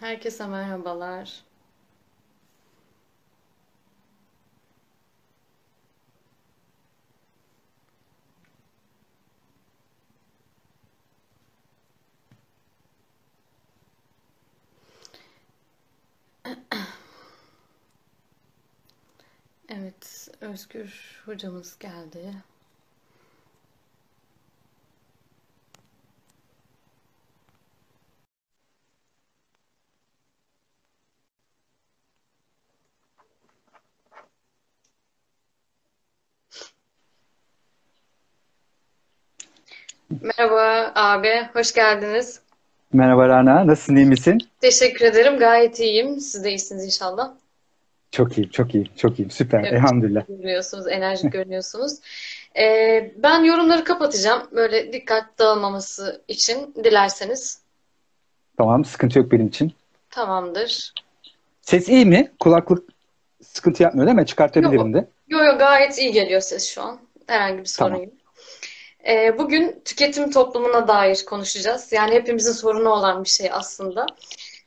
Herkese merhabalar. Evet, Özgür hocamız geldi. Merhaba abi, hoş geldiniz. Merhaba Rana, nasılsın, iyi misin? Teşekkür ederim, gayet iyiyim. Siz de iyisiniz inşallah. Çok iyi, çok iyi, çok iyiyim. Süper, Evet, elhamdülillah. görüyorsunuz, enerjik görünüyorsunuz. Ee, ben yorumları kapatacağım, böyle dikkat dağılmaması için dilerseniz. Tamam, sıkıntı yok benim için. Tamamdır. Ses iyi mi? Kulaklık sıkıntı yapmıyor değil mi? Yok, Çıkartabilirim de. yo, yo, gayet iyi geliyor ses şu an. Herhangi bir sorun Tamam. yok. Ee, bugün tüketim toplumuna dair konuşacağız. Yani hepimizin sorunu olan bir şey aslında.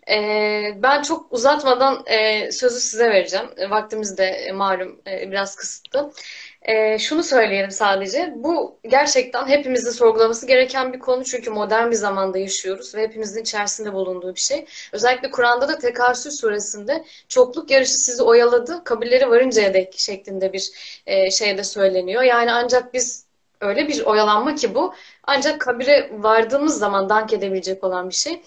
Ee, ben çok uzatmadan e, sözü size vereceğim. E, Vaktimiz de e, malum biraz kısıtlı. E, şunu söyleyelim sadece. Bu gerçekten hepimizin sorgulaması gereken bir konu. Çünkü modern bir zamanda yaşıyoruz ve hepimizin içerisinde bulunduğu bir şey. Özellikle Kur'an'da da Tekasür suresinde çokluk yarışı sizi oyaladı, kabirleri varıncaya dek şeklinde bir e, şey de söyleniyor. Yani ancak biz öyle bir oyalanma ki bu ancak kabire vardığımız zaman dank edebilecek olan bir şey.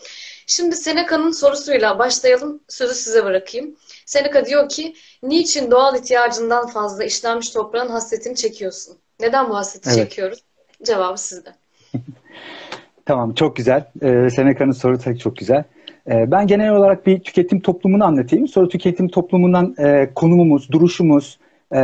Şimdi Seneca'nın sorusuyla başlayalım. Sözü size bırakayım. Seneca diyor ki, niçin doğal ihtiyacından fazla işlenmiş toprağın hasretini çekiyorsun? Neden bu hasreti Evet, çekiyoruz? Cevabı sizde. tamam, çok güzel. Ee, Seneca'nın sorusu çok güzel. Ee, ben genel olarak bir tüketim toplumunu anlatayım. Sonra tüketim toplumundan e, konumumuz, duruşumuz, e,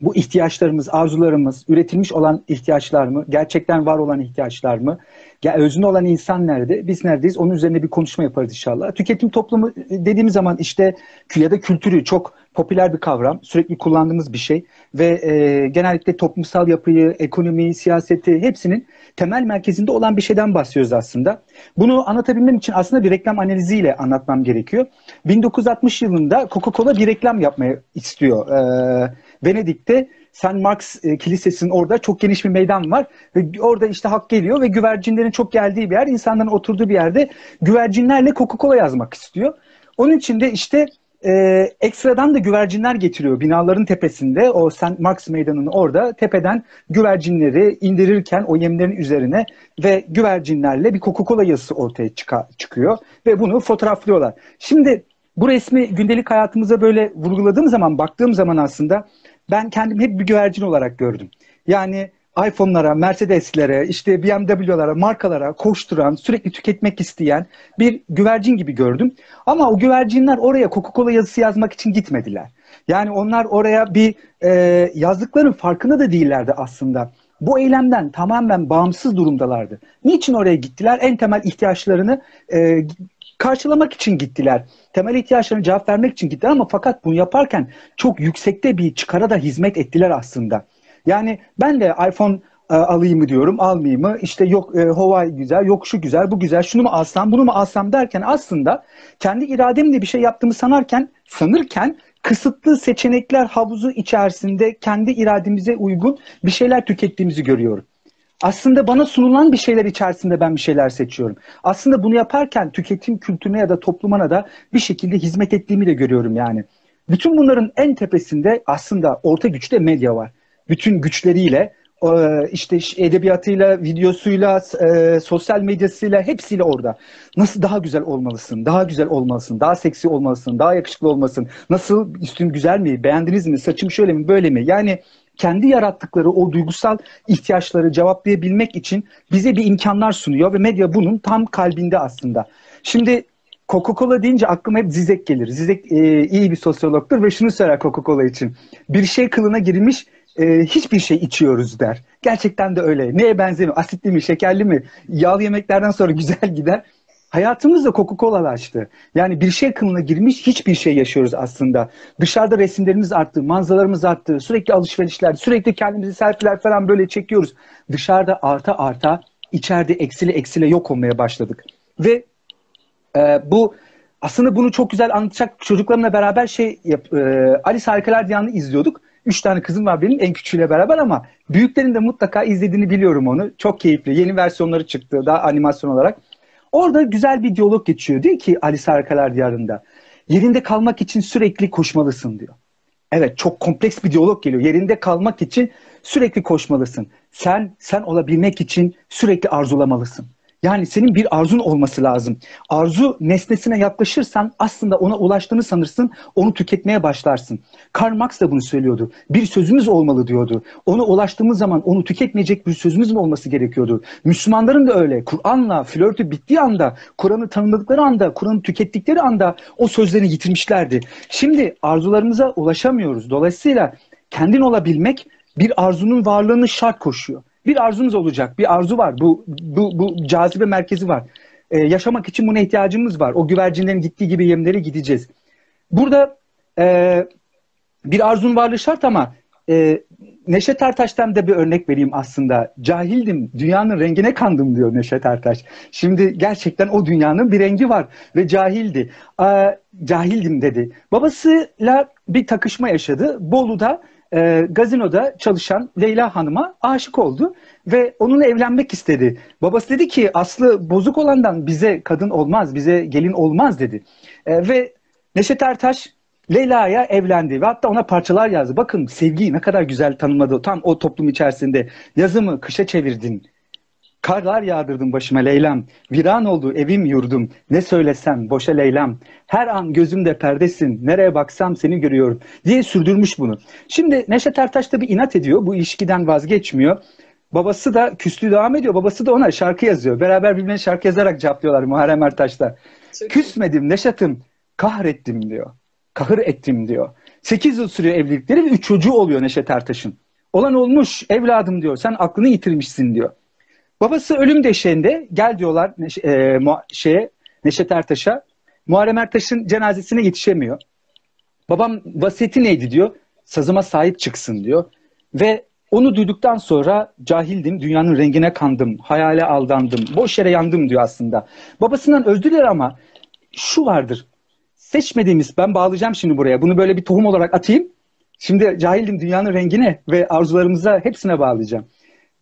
bu ihtiyaçlarımız, arzularımız, üretilmiş olan ihtiyaçlar mı, gerçekten var olan ihtiyaçlar mı, ya özünde olan insan nerede, biz neredeyiz, onun üzerine bir konuşma yaparız inşallah. Tüketim toplumu dediğimiz zaman işte ya da kültürü çok popüler bir kavram, sürekli kullandığımız bir şey ve e, genellikle toplumsal yapıyı, ekonomiyi, siyaseti hepsinin temel merkezinde olan bir şeyden bahsediyoruz aslında. Bunu anlatabilmem için aslında bir reklam analiziyle anlatmam gerekiyor. 1960 yılında Coca-Cola bir reklam yapmaya istiyor. Ee, Venedik'te St. Mark's e, Kilisesi'nin orada çok geniş bir meydan var. Ve orada işte halk geliyor ve güvercinlerin çok geldiği bir yer, insanların oturduğu bir yerde güvercinlerle Coca-Cola yazmak istiyor. Onun için de işte e, ekstradan da güvercinler getiriyor binaların tepesinde. O St. Mark's Meydanı'nın orada tepeden güvercinleri indirirken o yemlerin üzerine ve güvercinlerle bir Coca-Cola yazısı ortaya çıka- çıkıyor ve bunu fotoğraflıyorlar. Şimdi bu resmi gündelik hayatımıza böyle vurguladığım zaman, baktığım zaman aslında ben kendimi hep bir güvercin olarak gördüm. Yani iPhone'lara, Mercedes'lere, işte BMW'lara, markalara koşturan, sürekli tüketmek isteyen bir güvercin gibi gördüm. Ama o güvercinler oraya Coca-Cola yazısı yazmak için gitmediler. Yani onlar oraya bir e, yazdıkların farkında da değillerdi aslında. Bu eylemden tamamen bağımsız durumdalardı. Niçin oraya gittiler? En temel ihtiyaçlarını e, karşılamak için gittiler. Temel ihtiyaçlarına cevap vermek için gittiler ama fakat bunu yaparken çok yüksekte bir çıkara da hizmet ettiler aslında. Yani ben de iPhone e, alayım mı diyorum, almayayım mı? İşte yok e, Huawei güzel, yok şu güzel, bu güzel, şunu mu alsam, bunu mu alsam derken aslında kendi irademle bir şey yaptığımı sanarken, sanırken kısıtlı seçenekler havuzu içerisinde kendi irademize uygun bir şeyler tükettiğimizi görüyorum. Aslında bana sunulan bir şeyler içerisinde ben bir şeyler seçiyorum. Aslında bunu yaparken tüketim kültürüne ya da toplumuna da bir şekilde hizmet ettiğimi de görüyorum yani. Bütün bunların en tepesinde aslında orta güçte medya var. Bütün güçleriyle, e, işte edebiyatıyla, videosuyla, e, sosyal medyasıyla hepsiyle orada. Nasıl daha güzel olmalısın, daha güzel olmalısın, daha seksi olmalısın, daha yakışıklı olmalısın. Nasıl üstün güzel mi, beğendiniz mi, saçım şöyle mi, böyle mi? Yani kendi yarattıkları o duygusal ihtiyaçları cevaplayabilmek için bize bir imkanlar sunuyor ve medya bunun tam kalbinde aslında. Şimdi Coca-Cola deyince aklıma hep Zizek gelir. Zizek e, iyi bir sosyologtur ve şunu söyler Coca-Cola için. Bir şey kılına girmiş e, hiçbir şey içiyoruz der. Gerçekten de öyle. Neye benzemiyor? Asitli mi, şekerli mi? Yağlı yemeklerden sonra güzel gider. Hayatımız da Coca-Cola'laştı. Yani bir şey kılına girmiş hiçbir şey yaşıyoruz aslında. Dışarıda resimlerimiz arttı, manzaralarımız arttı, sürekli alışverişler, sürekli kendimizi selfie'ler falan böyle çekiyoruz. Dışarıda arta arta, içeride eksile eksile yok olmaya başladık. Ve e, bu aslında bunu çok güzel anlatacak çocuklarımla beraber şey yap, e, Alice Harikalar Diyarı'nı izliyorduk. Üç tane kızım var benim en küçüğüyle beraber ama büyüklerin de mutlaka izlediğini biliyorum onu. Çok keyifli. Yeni versiyonları çıktı daha animasyon olarak. Orada güzel bir diyalog geçiyor. Diyor ki Alice Harikalar Diyarı'nda. Yerinde kalmak için sürekli koşmalısın diyor. Evet çok kompleks bir diyalog geliyor. Yerinde kalmak için sürekli koşmalısın. Sen sen olabilmek için sürekli arzulamalısın. Yani senin bir arzun olması lazım. Arzu nesnesine yaklaşırsan aslında ona ulaştığını sanırsın, onu tüketmeye başlarsın. Karl Marx da bunu söylüyordu. Bir sözümüz olmalı diyordu. Ona ulaştığımız zaman onu tüketmeyecek bir sözümüz mü olması gerekiyordu? Müslümanların da öyle. Kur'an'la flörtü bittiği anda, Kur'an'ı tanıdıkları anda, Kur'an'ı tükettikleri anda o sözlerini yitirmişlerdi. Şimdi arzularımıza ulaşamıyoruz. Dolayısıyla kendin olabilmek bir arzunun varlığını şart koşuyor bir arzumuz olacak. Bir arzu var. Bu bu, bu cazibe merkezi var. Ee, yaşamak için buna ihtiyacımız var. O güvercinlerin gittiği gibi yemlere gideceğiz. Burada e, bir arzun varlığı şart ama e, Neşet Ertaş'tan da bir örnek vereyim aslında. Cahildim, dünyanın rengine kandım diyor Neşet Ertaş. Şimdi gerçekten o dünyanın bir rengi var ve cahildi. E, cahildim dedi. Babasıyla bir takışma yaşadı. Bolu'da e, gazinoda çalışan Leyla Hanım'a aşık oldu ve onunla evlenmek istedi. Babası dedi ki Aslı bozuk olandan bize kadın olmaz, bize gelin olmaz dedi. E, ve Neşet Ertaş Leyla'ya evlendi ve hatta ona parçalar yazdı. Bakın sevgiyi ne kadar güzel tanımladı tam o toplum içerisinde. Yazımı kışa çevirdin, Karlar yağdırdım başıma Leyla'm. Viran oldu evim yurdum. Ne söylesem boşa Leyla'm. Her an gözümde perdesin. Nereye baksam seni görüyorum. Diye sürdürmüş bunu. Şimdi Neşet Ertaş da bir inat ediyor. Bu ilişkiden vazgeçmiyor. Babası da küslüğü devam ediyor. Babası da ona şarkı yazıyor. Beraber birbirine şarkı yazarak cevaplıyorlar Muharrem Ertaş'ta. Küsmedim Neşet'im. Kahrettim diyor. Kahır ettim diyor. 8 yıl sürüyor evlilikleri ve 3 çocuğu oluyor Neşet Ertaş'ın. Olan olmuş evladım diyor. Sen aklını yitirmişsin diyor. Babası ölüm deşeğinde gel diyorlar Neş e, şeye, Neşet Ertaş'a. Muharrem Ertaş'ın cenazesine yetişemiyor. Babam vasiyeti neydi diyor. Sazıma sahip çıksın diyor. Ve onu duyduktan sonra cahildim, dünyanın rengine kandım, hayale aldandım, boş yere yandım diyor aslında. Babasından özür diler ama şu vardır. Seçmediğimiz, ben bağlayacağım şimdi buraya, bunu böyle bir tohum olarak atayım. Şimdi cahildim dünyanın rengine ve arzularımıza hepsine bağlayacağım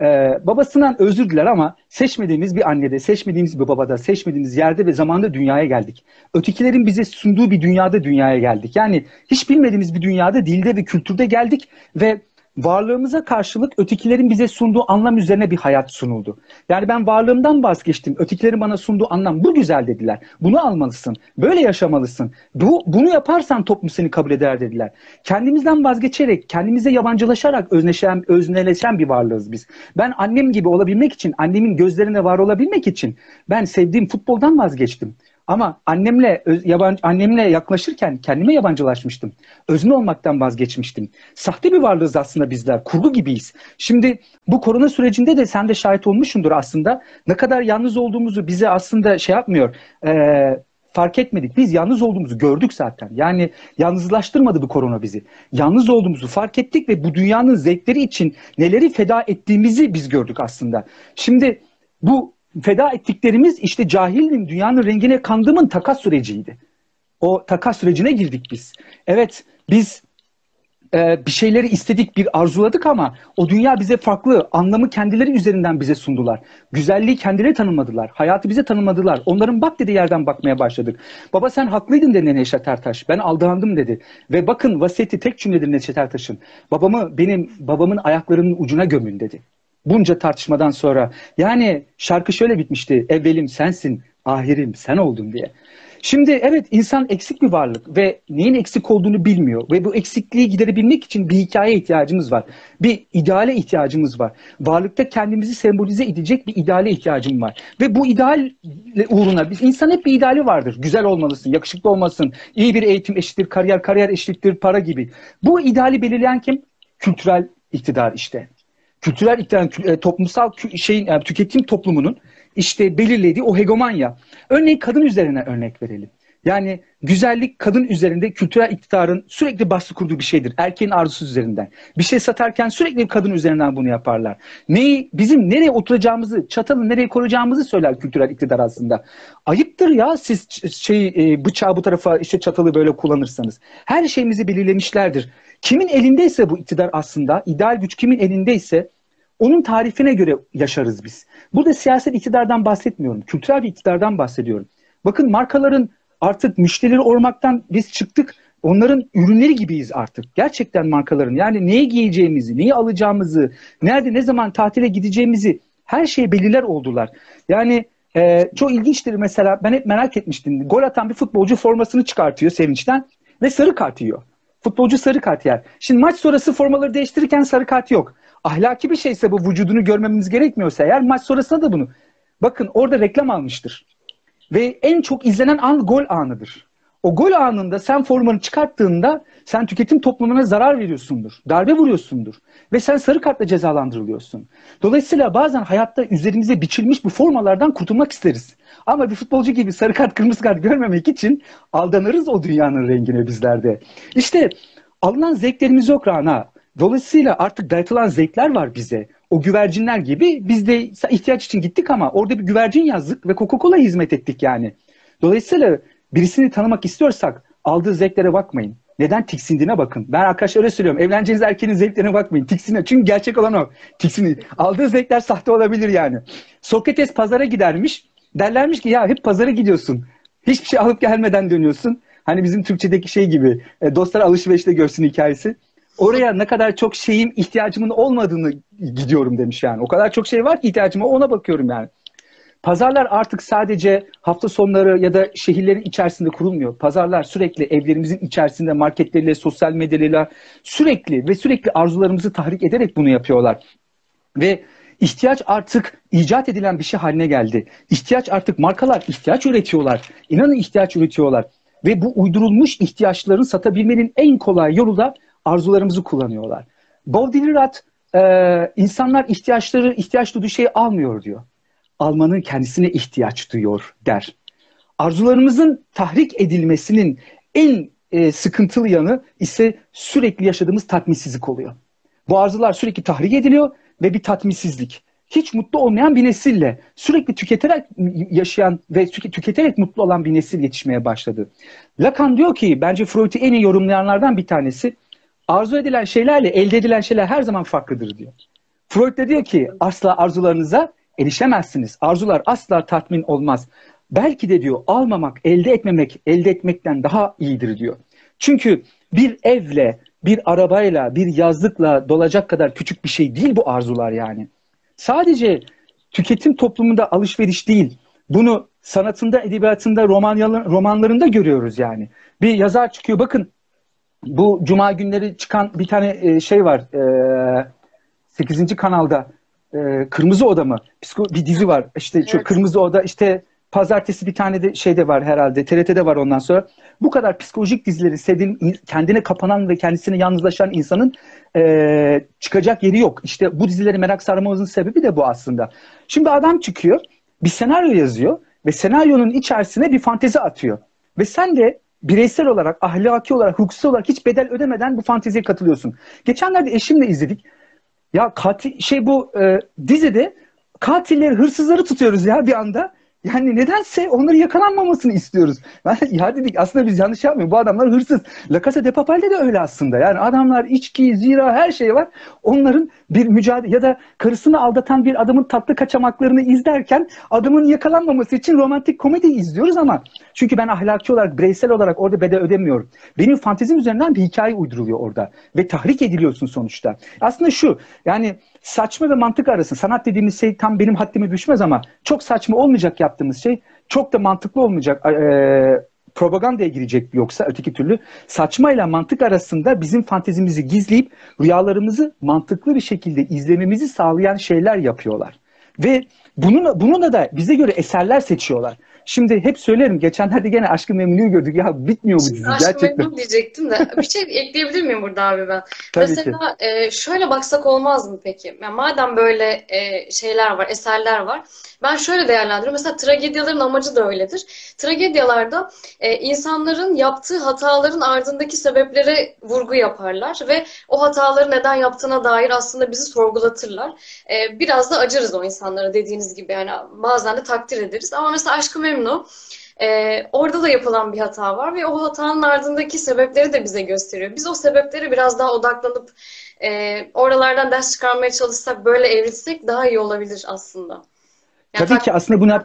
e, babasından özür diler ama seçmediğimiz bir annede, seçmediğimiz bir babada, seçmediğimiz yerde ve zamanda dünyaya geldik. Ötekilerin bize sunduğu bir dünyada dünyaya geldik. Yani hiç bilmediğimiz bir dünyada, dilde ve kültürde geldik ve varlığımıza karşılık ötekilerin bize sunduğu anlam üzerine bir hayat sunuldu. Yani ben varlığımdan vazgeçtim. Ötekilerin bana sunduğu anlam bu güzel dediler. Bunu almalısın. Böyle yaşamalısın. Bu, bunu yaparsan toplum seni kabul eder dediler. Kendimizden vazgeçerek, kendimize yabancılaşarak özneşen, özneleşen bir varlığız biz. Ben annem gibi olabilmek için, annemin gözlerinde var olabilmek için ben sevdiğim futboldan vazgeçtim. Ama annemle yabancı annemle yaklaşırken kendime yabancılaşmıştım. Özne olmaktan vazgeçmiştim. Sahte bir varlığız aslında bizler. Kurgu gibiyiz. Şimdi bu korona sürecinde de sen de şahit olmuşsundur aslında. Ne kadar yalnız olduğumuzu bize aslında şey yapmıyor. E, fark etmedik. Biz yalnız olduğumuzu gördük zaten. Yani yalnızlaştırmadı bu korona bizi. Yalnız olduğumuzu fark ettik ve bu dünyanın zevkleri için neleri feda ettiğimizi biz gördük aslında. Şimdi bu feda ettiklerimiz işte cahildim, dünyanın rengine kandığımın takas süreciydi. O takas sürecine girdik biz. Evet biz e, bir şeyleri istedik, bir arzuladık ama o dünya bize farklı, anlamı kendileri üzerinden bize sundular. Güzelliği kendileri tanımadılar, hayatı bize tanımadılar. Onların bak dediği yerden bakmaya başladık. Baba sen haklıydın dedi Neşet Ertaş, ben aldandım dedi. Ve bakın vasiyeti tek cümledir Neşet Ertaş'ın. Babamı benim babamın ayaklarının ucuna gömün dedi. Bunca tartışmadan sonra. Yani şarkı şöyle bitmişti. Evvelim sensin, ahirim sen oldun diye. Şimdi evet insan eksik bir varlık ve neyin eksik olduğunu bilmiyor. Ve bu eksikliği giderebilmek için bir hikaye ihtiyacımız var. Bir ideale ihtiyacımız var. Varlıkta kendimizi sembolize edecek bir ideale ihtiyacım var. Ve bu ideal uğruna biz insan hep bir ideali vardır. Güzel olmalısın, yakışıklı olmalısın, iyi bir eğitim eşittir, kariyer, kariyer eşittir, para gibi. Bu ideali belirleyen kim? Kültürel iktidar işte kültürel iktidar, e, toplumsal şeyin yani tüketim toplumunun işte belirlediği o hegemonya. Örneğin kadın üzerine örnek verelim. Yani güzellik kadın üzerinde kültürel iktidarın sürekli baskı kurduğu bir şeydir. Erkeğin arzusu üzerinden. Bir şey satarken sürekli kadın üzerinden bunu yaparlar. Neyi, bizim nereye oturacağımızı, çatalı nereye koruyacağımızı söyler kültürel iktidar aslında. Ayıptır ya siz şey e, bıçağı bu tarafa işte çatalı böyle kullanırsanız. Her şeyimizi belirlemişlerdir. Kimin elindeyse bu iktidar aslında, ideal güç kimin elindeyse onun tarifine göre yaşarız biz. Burada siyaset iktidardan bahsetmiyorum. Kültürel bir iktidardan bahsediyorum. Bakın markaların artık müşterileri olmaktan biz çıktık. Onların ürünleri gibiyiz artık. Gerçekten markaların. Yani neyi giyeceğimizi, neyi alacağımızı, nerede ne zaman tatile gideceğimizi her şeyi belirler oldular. Yani e, çok ilginçtir mesela ben hep merak etmiştim. Gol atan bir futbolcu formasını çıkartıyor sevinçten ve sarı kart yiyor. Futbolcu sarı kart yer. Şimdi maç sonrası formaları değiştirirken sarı kart yok. Ahlaki bir şeyse bu vücudunu görmemiz gerekmiyorsa eğer maç sonrasında da bunu. Bakın orada reklam almıştır. Ve en çok izlenen an gol anıdır. O gol anında sen formanı çıkarttığında sen tüketim toplumuna zarar veriyorsundur. Darbe vuruyorsundur. Ve sen sarı kartla cezalandırılıyorsun. Dolayısıyla bazen hayatta üzerimize biçilmiş bu formalardan kurtulmak isteriz. Ama bir futbolcu gibi sarı kart kırmızı kart görmemek için aldanırız o dünyanın rengine bizlerde. İşte alınan zevklerimiz yok Rana. Dolayısıyla artık dayatılan zevkler var bize. O güvercinler gibi biz de ihtiyaç için gittik ama orada bir güvercin yazdık ve Coca-Cola hizmet ettik yani. Dolayısıyla birisini tanımak istiyorsak aldığı zevklere bakmayın. Neden tiksindiğine bakın. Ben arkadaşlar öyle söylüyorum. Evleneceğiniz erkeğin zevklerine bakmayın. Tiksine. Çünkü gerçek olan o. Tiksini. Aldığı zevkler sahte olabilir yani. Sokrates pazara gidermiş. Derlermiş ki ya hep pazara gidiyorsun. Hiçbir şey alıp gelmeden dönüyorsun. Hani bizim Türkçedeki şey gibi. E, dostlar alışverişte görsün hikayesi oraya ne kadar çok şeyim ihtiyacımın olmadığını gidiyorum demiş yani. O kadar çok şey var ki ihtiyacıma ona bakıyorum yani. Pazarlar artık sadece hafta sonları ya da şehirlerin içerisinde kurulmuyor. Pazarlar sürekli evlerimizin içerisinde marketleriyle, sosyal medyayla sürekli ve sürekli arzularımızı tahrik ederek bunu yapıyorlar. Ve ihtiyaç artık icat edilen bir şey haline geldi. İhtiyaç artık markalar ihtiyaç üretiyorlar. İnanın ihtiyaç üretiyorlar. Ve bu uydurulmuş ihtiyaçların satabilmenin en kolay yolu da arzularımızı kullanıyorlar. Baudrillard e, insanlar ihtiyaçları, ihtiyaç duyduğu şeyi almıyor diyor. Almanın kendisine ihtiyaç duyuyor der. Arzularımızın tahrik edilmesinin en e, sıkıntılı yanı ise sürekli yaşadığımız tatminsizlik oluyor. Bu arzular sürekli tahrik ediliyor ve bir tatminsizlik. Hiç mutlu olmayan bir nesille, sürekli tüketerek yaşayan ve tüketerek mutlu olan bir nesil yetişmeye başladı. Lacan diyor ki, bence Freud'u en iyi yorumlayanlardan bir tanesi, arzu edilen şeylerle elde edilen şeyler her zaman farklıdır diyor. Freud de diyor ki asla arzularınıza erişemezsiniz. Arzular asla tatmin olmaz. Belki de diyor almamak, elde etmemek, elde etmekten daha iyidir diyor. Çünkü bir evle, bir arabayla, bir yazlıkla dolacak kadar küçük bir şey değil bu arzular yani. Sadece tüketim toplumunda alışveriş değil. Bunu sanatında, edebiyatında, roman, romanlarında görüyoruz yani. Bir yazar çıkıyor bakın bu cuma günleri çıkan bir tane e, şey var. E, 8. kanalda e, Kırmızı Oda mı? Bir dizi var. İşte evet. şu Kırmızı Oda işte pazartesi bir tane de şeyde var herhalde. TRT'de var ondan sonra. Bu kadar psikolojik dizileri sevdiğim, kendine kapanan ve kendisine yalnızlaşan insanın e, çıkacak yeri yok. İşte bu dizileri merak sarmamızın sebebi de bu aslında. Şimdi adam çıkıyor, bir senaryo yazıyor ve senaryonun içerisine bir fantezi atıyor. Ve sen de bireysel olarak, ahlaki olarak, hukuksal olarak hiç bedel ödemeden bu fanteziye katılıyorsun. Geçenlerde eşimle izledik. Ya katil şey bu e, dizide katilleri, hırsızları tutuyoruz ya bir anda. Yani nedense onları yakalanmamasını istiyoruz. ya dedik aslında biz yanlış yapmıyoruz. Bu adamlar hırsız. La Casa de Papel'de de öyle aslında. Yani adamlar içki, zira her şey var. Onların bir mücadele ya da karısını aldatan bir adamın tatlı kaçamaklarını izlerken adamın yakalanmaması için romantik komedi izliyoruz ama çünkü ben ahlaki olarak, bireysel olarak orada bedel ödemiyorum. Benim fantezim üzerinden bir hikaye uyduruluyor orada ve tahrik ediliyorsun sonuçta. Aslında şu yani saçma ve mantık arası. Sanat dediğimiz şey tam benim haddime düşmez ama çok saçma olmayacak yaptığımız şey. Çok da mantıklı olmayacak. E, propagandaya girecek yoksa öteki türlü saçma ile mantık arasında bizim fantezimizi gizleyip rüyalarımızı mantıklı bir şekilde izlememizi sağlayan şeyler yapıyorlar. Ve bunun, bununla da bize göre eserler seçiyorlar. Şimdi hep söylerim. Geçenlerde gene Aşkı Memnu'yu gördük. Ya bitmiyor bu dizi Aşkı gerçekten. Memnu diyecektim de bir şey ekleyebilir miyim burada abi ben? Tabii ki. Mesela e, şöyle baksak olmaz mı peki? Ya madem böyle e, şeyler var, eserler var. Ben şöyle değerlendiriyorum. Mesela tragedyaların amacı da öyledir. Tragedyalarda e, insanların yaptığı hataların ardındaki sebeplere vurgu yaparlar ve o hataları neden yaptığına dair aslında bizi sorgulatırlar. E, biraz da acırız o insanlara dediğiniz gibi yani bazen de takdir ederiz. Ama mesela Aşk-ı Memnu e, orada da yapılan bir hata var ve o hatanın ardındaki sebepleri de bize gösteriyor. Biz o sebeplere biraz daha odaklanıp e, oralardan ders çıkarmaya çalışsak, böyle evrilsek daha iyi olabilir aslında. Yani Tabii ki aslında bunu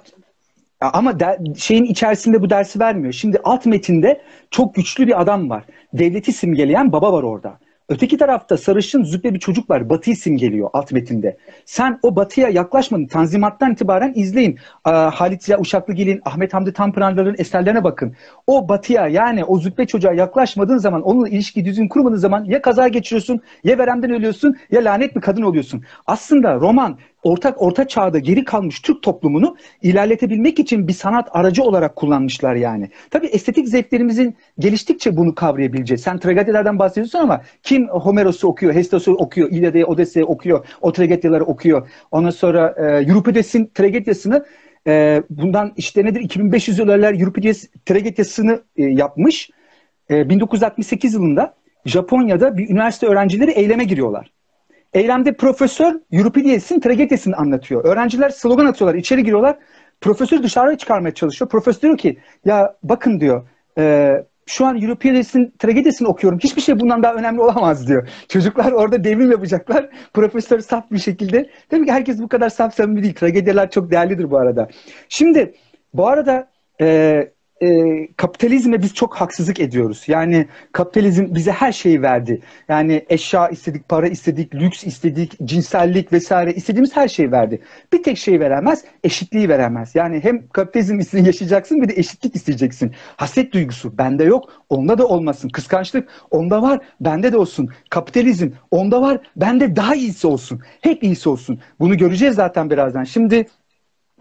ama de- şeyin içerisinde bu dersi vermiyor. Şimdi alt metinde çok güçlü bir adam var. Devleti simgeleyen baba var orada. Öteki tarafta sarışın züppe bir çocuk var. Batı'yı simgeliyor alt metinde. Sen o Batı'ya yaklaşmadın. Tanzimattan itibaren izleyin. Ee, Halit Ziya Uşaklıgil'in, Ahmet Hamdi Tanpınar'ların eserlerine bakın. O Batı'ya yani o züppe çocuğa yaklaşmadığın zaman, onunla ilişki düzgün kurmadığın zaman ya kaza geçiriyorsun, ya veremden ölüyorsun, ya lanet bir kadın oluyorsun. Aslında roman ortak orta çağda geri kalmış Türk toplumunu ilerletebilmek için bir sanat aracı olarak kullanmışlar yani. Tabii estetik zevklerimizin geliştikçe bunu kavrayabileceğiz. Sen tragedyalardan bahsediyorsun ama kim Homeros'u okuyor, Hesiodos'u okuyor, İlyada'yı, Odessey'i okuyor, o tragedyaları okuyor. Ondan sonra e, Euripides'in tragedyasını e, bundan işte nedir 2500 yıllar Euripides tragedyasını e, yapmış. E, 1968 yılında Japonya'da bir üniversite öğrencileri eyleme giriyorlar. Eylemde profesör Euripides'in tragedisini anlatıyor. Öğrenciler slogan atıyorlar, içeri giriyorlar. Profesör dışarıya çıkarmaya çalışıyor. Profesör diyor ki ya bakın diyor e, şu an Euripides'in tragedisini okuyorum. Hiçbir şey bundan daha önemli olamaz diyor. Çocuklar orada devrim yapacaklar. Profesör saf bir şekilde. Tabii ki herkes bu kadar saf samimi değil. Tragedyalar çok değerlidir bu arada. Şimdi bu arada e, e, kapitalizme biz çok haksızlık ediyoruz. Yani kapitalizm bize her şeyi verdi. Yani eşya istedik, para istedik, lüks istedik, cinsellik vesaire istediğimiz her şeyi verdi. Bir tek şey veremez, eşitliği veremez. Yani hem kapitalizm istediğini yaşayacaksın bir de eşitlik isteyeceksin. Haset duygusu bende yok, onda da olmasın. Kıskançlık onda var, bende de olsun. Kapitalizm onda var, bende daha iyisi olsun. Hep iyisi olsun. Bunu göreceğiz zaten birazdan. Şimdi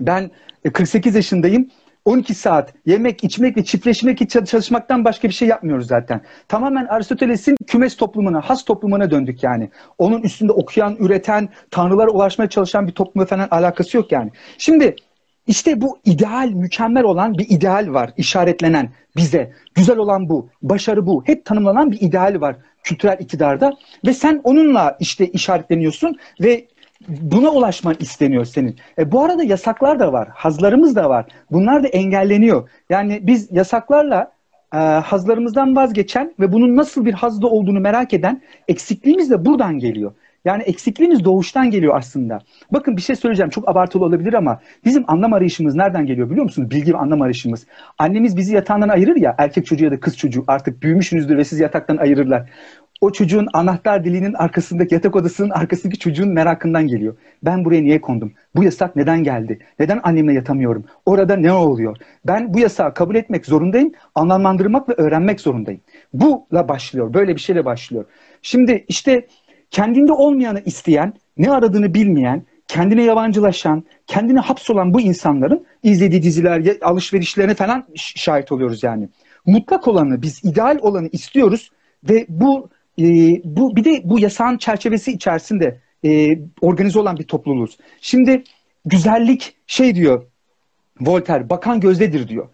ben 48 yaşındayım. 12 saat yemek, içmek ve çiftleşmek için çalışmaktan başka bir şey yapmıyoruz zaten. Tamamen Aristoteles'in kümes toplumuna, has toplumuna döndük yani. Onun üstünde okuyan, üreten, tanrılara ulaşmaya çalışan bir toplumla falan alakası yok yani. Şimdi işte bu ideal, mükemmel olan bir ideal var işaretlenen bize. Güzel olan bu, başarı bu. Hep tanımlanan bir ideal var kültürel iktidarda ve sen onunla işte işaretleniyorsun ve buna ulaşman isteniyor senin. E, bu arada yasaklar da var, hazlarımız da var. Bunlar da engelleniyor. Yani biz yasaklarla e, hazlarımızdan vazgeçen ve bunun nasıl bir hazda olduğunu merak eden eksikliğimiz de buradan geliyor. Yani eksikliğimiz doğuştan geliyor aslında. Bakın bir şey söyleyeceğim çok abartılı olabilir ama bizim anlam arayışımız nereden geliyor biliyor musunuz? Bilgi ve anlam arayışımız. Annemiz bizi yatağından ayırır ya erkek çocuğu ya da kız çocuğu artık büyümüşsünüzdür ve siz yataktan ayırırlar o çocuğun anahtar diliğinin arkasındaki yatak odasının arkasındaki çocuğun merakından geliyor. Ben buraya niye kondum? Bu yasak neden geldi? Neden annemle yatamıyorum? Orada ne oluyor? Ben bu yasağı kabul etmek zorundayım, anlamlandırmak ve öğrenmek zorundayım. Buyla başlıyor, böyle bir şeyle başlıyor. Şimdi işte kendinde olmayanı isteyen, ne aradığını bilmeyen, kendine yabancılaşan, kendine hapsolan bu insanların izlediği diziler, alışverişlerine falan şahit oluyoruz yani. Mutlak olanı, biz ideal olanı istiyoruz ve bu e, bu bir de bu yasağın çerçevesi içerisinde e, organize olan bir topluluğuz. Şimdi güzellik şey diyor Voltaire bakan gözdedir diyor.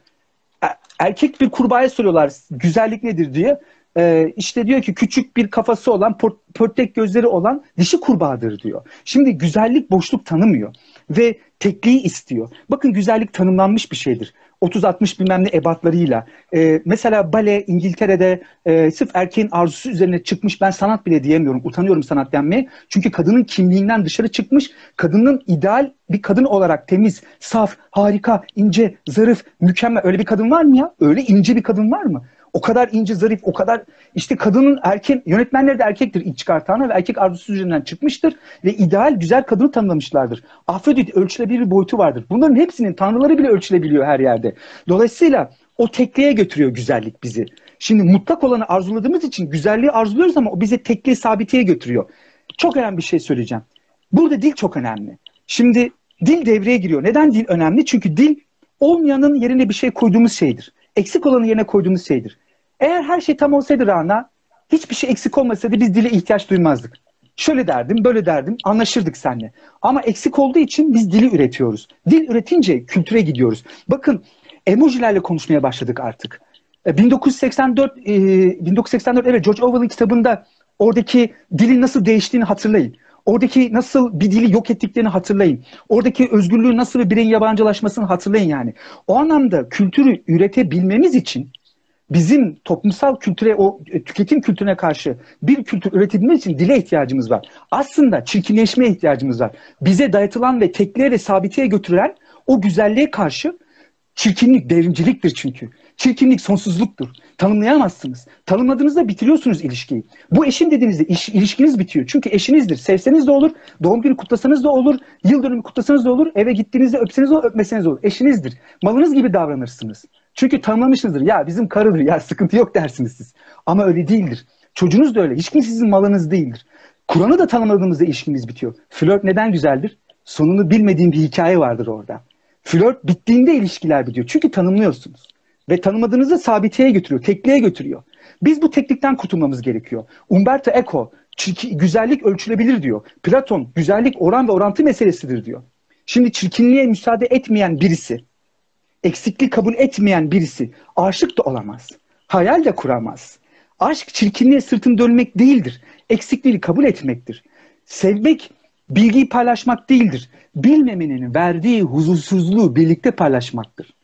Erkek bir kurbağaya soruyorlar güzellik nedir diye. Ee, işte diyor ki küçük bir kafası olan pörtek gözleri olan dişi kurbağadır diyor. Şimdi güzellik boşluk tanımıyor ve tekliği istiyor. Bakın güzellik tanımlanmış bir şeydir. 30-60 bilmem ne ebatlarıyla. E, mesela bale İngiltere'de e, sırf erkeğin arzusu üzerine çıkmış ben sanat bile diyemiyorum. Utanıyorum sanat denmeye. Çünkü kadının kimliğinden dışarı çıkmış. Kadının ideal bir kadın olarak temiz, saf, harika, ince, zarif, mükemmel. Öyle bir kadın var mı ya? Öyle ince bir kadın var mı? O kadar ince, zarif, o kadar işte kadının erken yönetmenleri de erkektir ilk çıkartanlar ve erkek arzusu üzerinden çıkmıştır ve ideal güzel kadını tanımlamışlardır. Afrodit ölçülebilir bir boyutu vardır. Bunların hepsinin tanrıları bile ölçülebiliyor her yerde. Dolayısıyla o tekliğe götürüyor güzellik bizi. Şimdi mutlak olanı arzuladığımız için güzelliği arzuluyoruz ama o bize tekliğe sabiteye götürüyor. Çok önemli bir şey söyleyeceğim. Burada dil çok önemli. Şimdi dil devreye giriyor. Neden dil önemli? Çünkü dil olmayanın yerine bir şey koyduğumuz şeydir. Eksik olanın yerine koyduğumuz şeydir. Eğer her şey tam olsaydı Rana, hiçbir şey eksik olmasaydı biz dile ihtiyaç duymazdık. Şöyle derdim, böyle derdim, anlaşırdık seninle. Ama eksik olduğu için biz dili üretiyoruz. Dil üretince kültüre gidiyoruz. Bakın emojilerle konuşmaya başladık artık. 1984 e, 1984 e, evet George Orwell'ın kitabında oradaki dilin nasıl değiştiğini hatırlayın. Oradaki nasıl bir dili yok ettiklerini hatırlayın. Oradaki özgürlüğü nasıl bir bireyin yabancılaşmasını hatırlayın yani. O anlamda kültürü üretebilmemiz için bizim toplumsal kültüre, o e, tüketim kültürüne karşı bir kültür üretebilmemiz için dile ihtiyacımız var. Aslında çirkinleşmeye ihtiyacımız var. Bize dayatılan ve tekliğe ve sabiteye götürülen o güzelliğe karşı çirkinlik devrimciliktir çünkü. Çirkinlik sonsuzluktur. Tanımlayamazsınız. Tanımladığınızda bitiriyorsunuz ilişkiyi. Bu eşim dediğinizde iş, ilişkiniz bitiyor. Çünkü eşinizdir. Sevseniz de olur, doğum günü kutlasanız da olur, yıl dönümü kutlasanız da olur, eve gittiğinizde öpseniz de olur, öpmeseniz de olur. Eşinizdir. Malınız gibi davranırsınız. Çünkü tanımlamışsınızdır. Ya bizim karıdır ya sıkıntı yok dersiniz siz. Ama öyle değildir. Çocuğunuz da öyle. Hiç kimse sizin malınız değildir. Kur'an'ı da tanımadığımızda ilişkimiz bitiyor. Flört neden güzeldir? Sonunu bilmediğim bir hikaye vardır orada. Flört bittiğinde ilişkiler bitiyor. Çünkü tanımlıyorsunuz. Ve tanımadığınızda sabiteye götürüyor, tekliğe götürüyor. Biz bu teklikten kurtulmamız gerekiyor. Umberto Eco, güzellik ölçülebilir diyor. Platon, güzellik oran ve orantı meselesidir diyor. Şimdi çirkinliğe müsaade etmeyen birisi, eksiklik kabul etmeyen birisi aşık da olamaz. Hayal de kuramaz. Aşk çirkinliğe sırtını dönmek değildir. Eksikliği kabul etmektir. Sevmek bilgiyi paylaşmak değildir. Bilmemenin verdiği huzursuzluğu birlikte paylaşmaktır.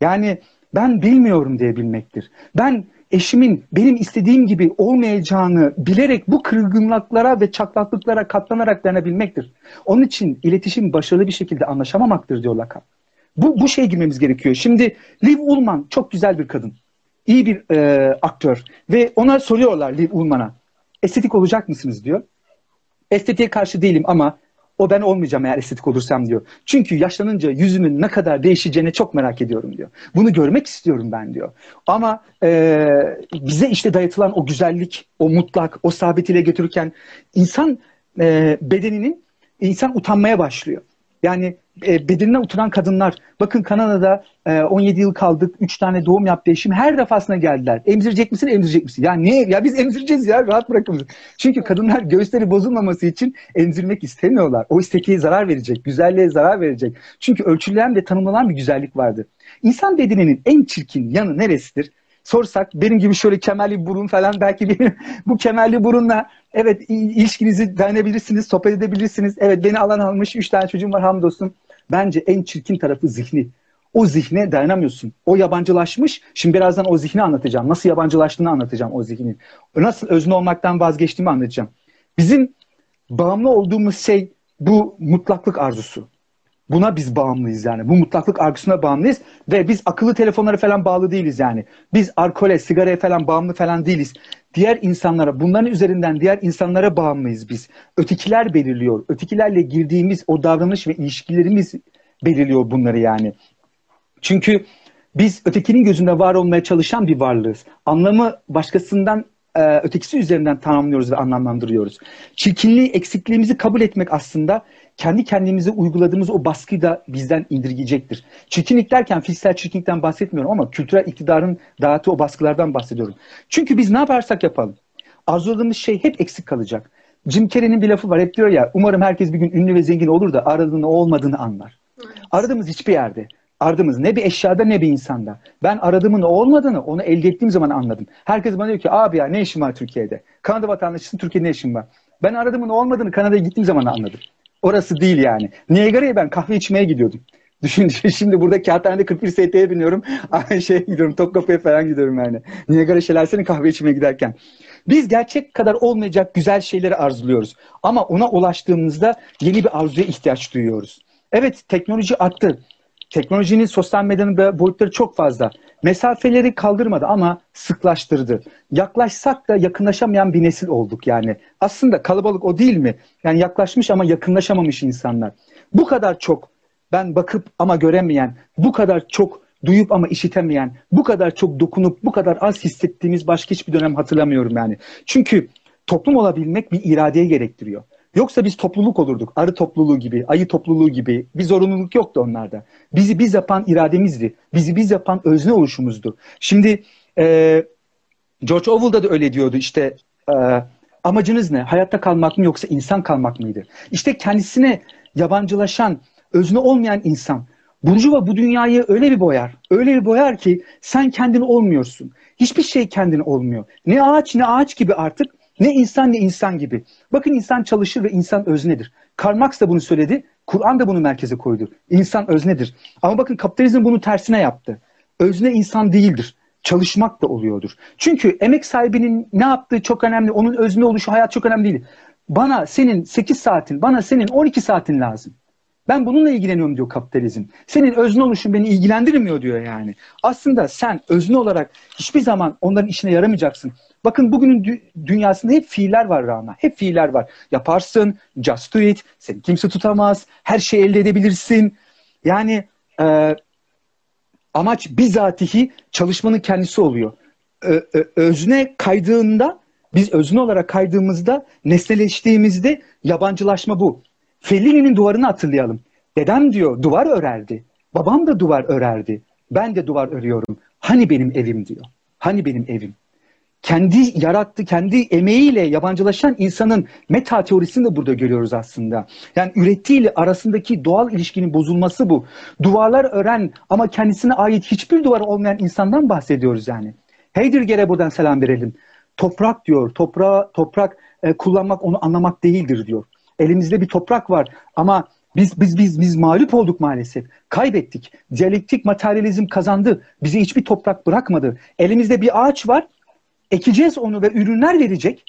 Yani ben bilmiyorum diye bilmektir. Ben eşimin benim istediğim gibi olmayacağını bilerek bu kırgınlıklara ve çatlaklıklara katlanarak denebilmektir. Onun için iletişim başarılı bir şekilde anlaşamamaktır diyor Lacan. Bu, bu şey girmemiz gerekiyor. Şimdi Liv Ullman çok güzel bir kadın. İyi bir e, aktör. Ve ona soruyorlar Liv Ullman'a. Estetik olacak mısınız diyor. Estetiğe karşı değilim ama o ben olmayacağım eğer estetik olursam diyor. Çünkü yaşlanınca yüzümün ne kadar değişeceğini çok merak ediyorum diyor. Bunu görmek istiyorum ben diyor. Ama e, bize işte dayatılan o güzellik, o mutlak, o sabit ile götürürken insan e, bedeninin insan utanmaya başlıyor. Yani e, bedenine oturan kadınlar. Bakın Kanada'da e, 17 yıl kaldık. 3 tane doğum yaptı eşim. Her defasında geldiler. Emzirecek misin, emzirecek misin? Ya ne? Ya biz emzireceğiz ya. Rahat bırakın Çünkü kadınlar göğüsleri bozulmaması için emzirmek istemiyorlar. O istetiğe zarar verecek. Güzelliğe zarar verecek. Çünkü ölçülen ve tanımlanan bir güzellik vardı. İnsan bedeninin en çirkin yanı neresidir? Sorsak benim gibi şöyle kemerli burun falan belki benim bu kemerli burunla evet ilişkinizi dayanabilirsiniz, sohbet edebilirsiniz. Evet beni alan almış, üç tane çocuğum var hamdolsun. Bence en çirkin tarafı zihni. O zihne dayanamıyorsun. O yabancılaşmış. Şimdi birazdan o zihni anlatacağım. Nasıl yabancılaştığını anlatacağım o zihnin. Nasıl özne olmaktan vazgeçtiğimi anlatacağım. Bizim bağımlı olduğumuz şey bu mutlaklık arzusu. Buna biz bağımlıyız yani. Bu mutlaklık argısına bağımlıyız ve biz akıllı telefonlara falan bağlı değiliz yani. Biz alkole, sigaraya falan bağımlı falan değiliz. Diğer insanlara, bunların üzerinden diğer insanlara bağımlıyız biz. Ötekiler belirliyor. Ötekilerle girdiğimiz o davranış ve ilişkilerimiz belirliyor bunları yani. Çünkü biz ötekinin gözünde var olmaya çalışan bir varlığız. Anlamı başkasından e, ötekisi üzerinden tamamlıyoruz ve anlamlandırıyoruz. Çirkinliği, eksikliğimizi kabul etmek aslında kendi kendimize uyguladığımız o baskıyı da bizden indirgeyecektir. Çirkinlik derken fiziksel çirkinlikten bahsetmiyorum ama kültürel iktidarın dağıttığı o baskılardan bahsediyorum. Çünkü biz ne yaparsak yapalım arzuladığımız şey hep eksik kalacak. Jim Carrey'nin bir lafı var hep diyor ya umarım herkes bir gün ünlü ve zengin olur da aradığını o olmadığını anlar. Aradığımız hiçbir yerde. Aradığımız ne bir eşyada ne bir insanda. Ben aradığımın o olmadığını onu elde ettiğim zaman anladım. Herkes bana diyor ki abi ya ne işin var Türkiye'de? Kanada vatandaşısın Türkiye'de ne işin var? Ben aradığımın olmadığını Kanada'ya gittiğim zaman anladım. Orası değil yani. Niagara'ya ben kahve içmeye gidiyordum. Düşün şimdi burada kağıthanede 41 ST'ye biniyorum. Şeye gidiyorum. Topkapı'ya falan gidiyorum yani. Niagara şelalesine kahve içmeye giderken. Biz gerçek kadar olmayacak güzel şeyleri arzuluyoruz. Ama ona ulaştığımızda yeni bir arzuya ihtiyaç duyuyoruz. Evet teknoloji arttı. Teknolojinin sosyal medyanın boyutları çok fazla. Mesafeleri kaldırmadı ama sıklaştırdı. Yaklaşsak da yakınlaşamayan bir nesil olduk yani. Aslında kalabalık o değil mi? Yani yaklaşmış ama yakınlaşamamış insanlar. Bu kadar çok ben bakıp ama göremeyen, bu kadar çok duyup ama işitemeyen, bu kadar çok dokunup bu kadar az hissettiğimiz başka hiçbir dönem hatırlamıyorum yani. Çünkü toplum olabilmek bir iradeye gerektiriyor. Yoksa biz topluluk olurduk. Arı topluluğu gibi, ayı topluluğu gibi. Bir zorunluluk yoktu onlarda. Bizi biz yapan irademizdi. Bizi biz yapan özne oluşumuzdu. Şimdi e, George Orwell'da da öyle diyordu işte e, amacınız ne? Hayatta kalmak mı yoksa insan kalmak mıydı? İşte kendisine yabancılaşan, özne olmayan insan. Burjuva bu dünyayı öyle bir boyar, öyle bir boyar ki sen kendin olmuyorsun. Hiçbir şey kendin olmuyor. Ne ağaç ne ağaç gibi artık, ne insan ne insan gibi. Bakın insan çalışır ve insan öznedir. Karl Marx da bunu söyledi, Kur'an da bunu merkeze koydu. İnsan öznedir. Ama bakın kapitalizm bunu tersine yaptı. Özne insan değildir çalışmak da oluyordur. Çünkü emek sahibinin ne yaptığı çok önemli. Onun özne oluşu hayat çok önemli değil. Bana senin 8 saatin, bana senin 12 saatin lazım. Ben bununla ilgileniyorum diyor kapitalizm. Senin özne oluşun beni ilgilendirmiyor diyor yani. Aslında sen özne olarak hiçbir zaman onların işine yaramayacaksın. Bakın bugünün dü- dünyasında hep fiiller var Rana. Hep fiiller var. Yaparsın, just do it, seni kimse tutamaz, her şeyi elde edebilirsin. Yani e, amaç bizatihi çalışmanın kendisi oluyor. Ö, ö, özne kaydığında, biz özne olarak kaydığımızda, nesneleştiğimizde yabancılaşma bu. Fellini'nin duvarını hatırlayalım. Dedem diyor duvar örerdi. Babam da duvar örerdi. Ben de duvar örüyorum. Hani benim evim diyor. Hani benim evim. Kendi yarattı, kendi emeğiyle yabancılaşan insanın meta teorisini de burada görüyoruz aslında. Yani ürettiğiyle arasındaki doğal ilişkinin bozulması bu. Duvarlar ören ama kendisine ait hiçbir duvar olmayan insandan bahsediyoruz yani. Heidegger'e buradan selam verelim. Toprak diyor, toprağı, toprak e, kullanmak onu anlamak değildir diyor. Elimizde bir toprak var ama biz biz biz biz mağlup olduk maalesef. Kaybettik. Diyalektik materyalizm kazandı. Bize hiçbir toprak bırakmadı. Elimizde bir ağaç var. Ekeceğiz onu ve ürünler verecek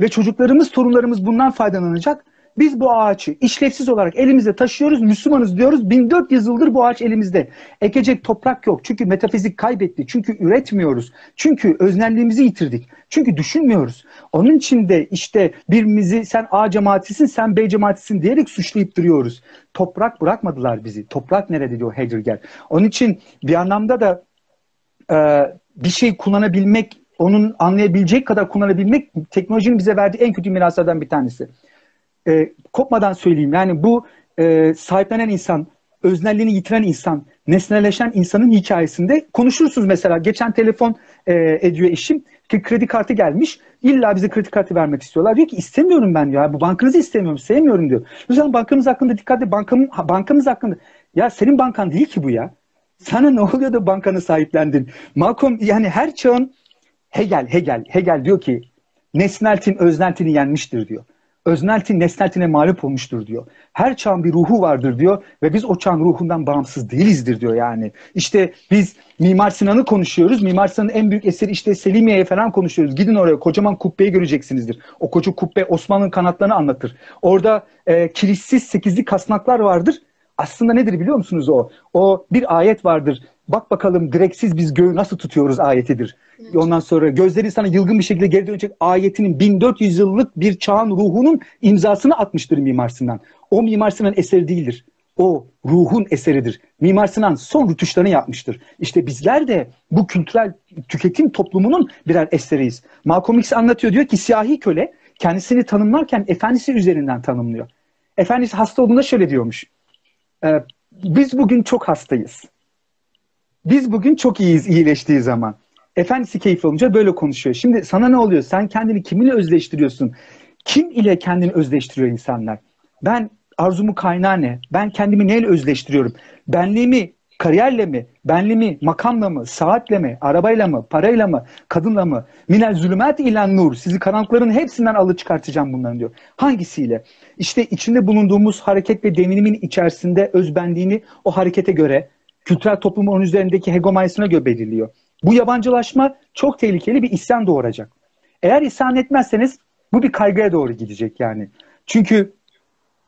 ve çocuklarımız, torunlarımız bundan faydalanacak. Biz bu ağaçı işlevsiz olarak elimizde taşıyoruz, Müslümanız diyoruz. 1400 yıldır bu ağaç elimizde. Ekecek toprak yok. Çünkü metafizik kaybetti. Çünkü üretmiyoruz. Çünkü öznelliğimizi yitirdik. Çünkü düşünmüyoruz. Onun için de işte birbirimizi sen A cemaatisin, sen B cemaatisin diyerek suçlayıp duruyoruz. Toprak bırakmadılar bizi. Toprak nerede diyor Heidegger. Onun için bir anlamda da e, bir şey kullanabilmek, onun anlayabilecek kadar kullanabilmek teknolojinin bize verdiği en kötü miraslardan bir tanesi e, kopmadan söyleyeyim. Yani bu e, sahiplenen insan, öznelliğini yitiren insan, nesneleşen insanın hikayesinde konuşursunuz mesela. Geçen telefon e, ediyor eşim ki kredi kartı gelmiş. İlla bize kredi kartı vermek istiyorlar. Diyor ki istemiyorum ben ya. Bu bankanızı istemiyorum, sevmiyorum diyor. Lütfen bankamız hakkında dikkat et. Bankamın, bankamız hakkında. Ya senin bankan değil ki bu ya. Sana ne oluyor da bankanı sahiplendin? Malcolm yani her çağın Hegel, Hegel, Hegel diyor ki nesneltin özneltini yenmiştir diyor. Özneltin nesneltine mağlup olmuştur diyor. Her çağın bir ruhu vardır diyor ve biz o çağın ruhundan bağımsız değilizdir diyor yani. İşte biz Mimar Sinan'ı konuşuyoruz. Mimar Sinan'ın en büyük eseri işte Selimiye'ye falan konuşuyoruz. Gidin oraya kocaman kubbeyi göreceksinizdir. O koca kubbe Osmanlı'nın kanatlarını anlatır. Orada e, kilitsiz sekizli kasnaklar vardır. Aslında nedir biliyor musunuz o? O bir ayet vardır. Bak bakalım direksiz biz göğü nasıl tutuyoruz ayetidir. Evet. Ondan sonra gözleri sana yılgın bir şekilde geri dönecek ayetinin 1400 yıllık bir çağın ruhunun imzasını atmıştır Mimar Sinan. O Mimar Sinan eseri değildir. O ruhun eseridir. Mimar Sinan son rütuşlarını yapmıştır. İşte bizler de bu kültürel tüketim toplumunun birer eseriyiz. Malcolm X anlatıyor diyor ki siyahi köle kendisini tanımlarken efendisi üzerinden tanımlıyor. Efendisi hasta olduğunda şöyle diyormuş. Ee, biz bugün çok hastayız. Biz bugün çok iyiyiz iyileştiği zaman. Efendisi keyif olunca böyle konuşuyor. Şimdi sana ne oluyor? Sen kendini kiminle özleştiriyorsun? Kim ile kendini özleştiriyor insanlar? Ben arzumu kaynağı ne? Ben kendimi neyle özleştiriyorum? Benliğimi kariyerle mi? Benliğimi makamla mı? Saatle mi? Arabayla mı? Parayla mı? Kadınla mı? Minel zulümat ilen nur. Sizi karanlıkların hepsinden alı çıkartacağım bunların diyor. Hangisiyle? İşte içinde bulunduğumuz hareket ve devinimin içerisinde özbenliğini o harekete göre kültürel toplumun üzerindeki hegemonyasına göre belirliyor. Bu yabancılaşma çok tehlikeli bir isyan doğuracak. Eğer isyan etmezseniz bu bir kaygıya doğru gidecek yani. Çünkü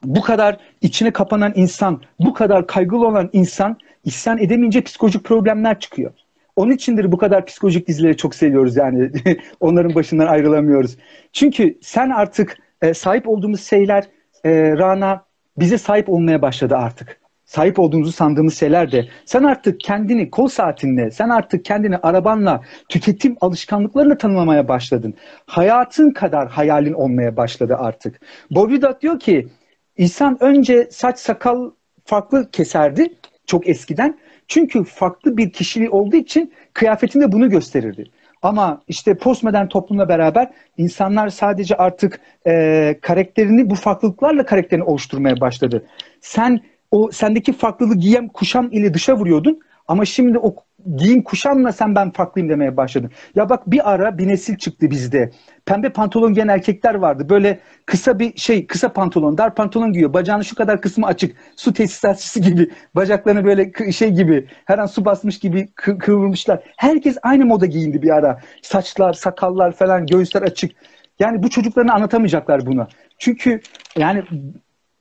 bu kadar içine kapanan insan, bu kadar kaygılı olan insan isyan edemeyince psikolojik problemler çıkıyor. Onun içindir bu kadar psikolojik dizileri çok seviyoruz yani. Onların başından ayrılamıyoruz. Çünkü sen artık e, sahip olduğumuz şeyler e, Rana bize sahip olmaya başladı artık. Sahip olduğumuzu sandığımız şeyler de sen artık kendini kol saatinle, sen artık kendini arabanla, tüketim alışkanlıklarını tanımlamaya başladın. Hayatın kadar hayalin olmaya başladı artık. Bovidat diyor ki insan önce saç sakal farklı keserdi çok eskiden. Çünkü farklı bir kişiliği olduğu için kıyafetinde bunu gösterirdi. Ama işte postmodern toplumla beraber insanlar sadece artık e, karakterini bu farklılıklarla karakterini oluşturmaya başladı. Sen o sendeki farklılığı giyem kuşam ile dışa vuruyordun ama şimdi o giyim kuşamla sen ben farklıyım demeye başladın. Ya bak bir ara bir nesil çıktı bizde. Pembe pantolon giyen erkekler vardı. Böyle kısa bir şey, kısa pantolon, dar pantolon giyiyor. Bacağını şu kadar kısmı açık. Su tesisatçısı gibi. Bacaklarını böyle şey gibi, her an su basmış gibi kı- kıvırmışlar. Herkes aynı moda giyindi bir ara. Saçlar, sakallar falan, göğüsler açık. Yani bu çocuklarına anlatamayacaklar bunu. Çünkü yani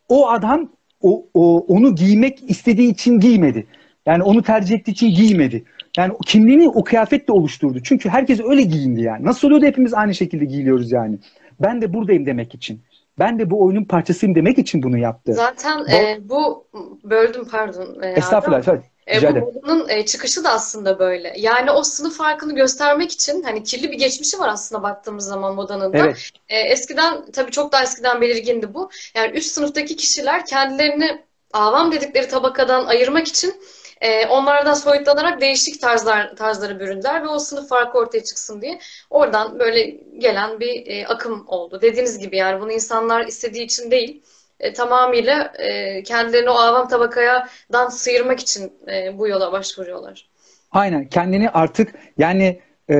o adam o, o onu giymek istediği için giymedi. Yani onu tercih ettiği için giymedi. Yani kimliğini o kıyafetle oluşturdu. Çünkü herkes öyle giyindi yani. Nasıl oluyor da hepimiz aynı şekilde giyiliyoruz yani. Ben de buradayım demek için. Ben de bu oyunun parçasıyım demek için bunu yaptı. Zaten bu, e, bu böldüm pardon. E, estağfurullah. Adam. E, bu modanın e, çıkışı da aslında böyle. Yani o sınıf farkını göstermek için hani kirli bir geçmişi var aslında baktığımız zaman modanın da. Evet. E, eskiden tabii çok daha eskiden belirgindi bu. Yani üst sınıftaki kişiler kendilerini avam dedikleri tabakadan ayırmak için e, onlardan soyutlanarak değişik tarzlar tarzları büründüler ve o sınıf farkı ortaya çıksın diye oradan böyle gelen bir e, akım oldu. Dediğiniz gibi yani bunu insanlar istediği için değil e, tamamıyla e, kendilerini o avam tabakadan sıyırmak için e, bu yola başvuruyorlar. Aynen kendini artık yani e,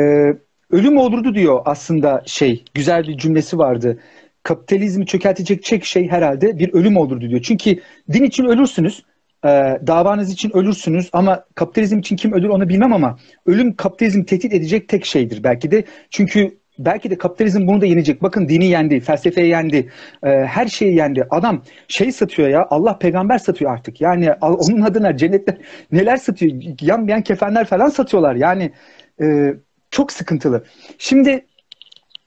ölüm olurdu diyor aslında şey güzel bir cümlesi vardı. Kapitalizmi çökertecek tek şey herhalde bir ölüm olurdu diyor. Çünkü din için ölürsünüz e, davanız için ölürsünüz ama kapitalizm için kim ölür onu bilmem ama ölüm kapitalizm tehdit edecek tek şeydir belki de. Çünkü belki de kapitalizm bunu da yenecek. Bakın dini yendi, felsefeyi yendi, e, her şeyi yendi. Adam şey satıyor ya, Allah peygamber satıyor artık. Yani onun adına cennette neler satıyor, yanmayan kefenler falan satıyorlar. Yani e, çok sıkıntılı. Şimdi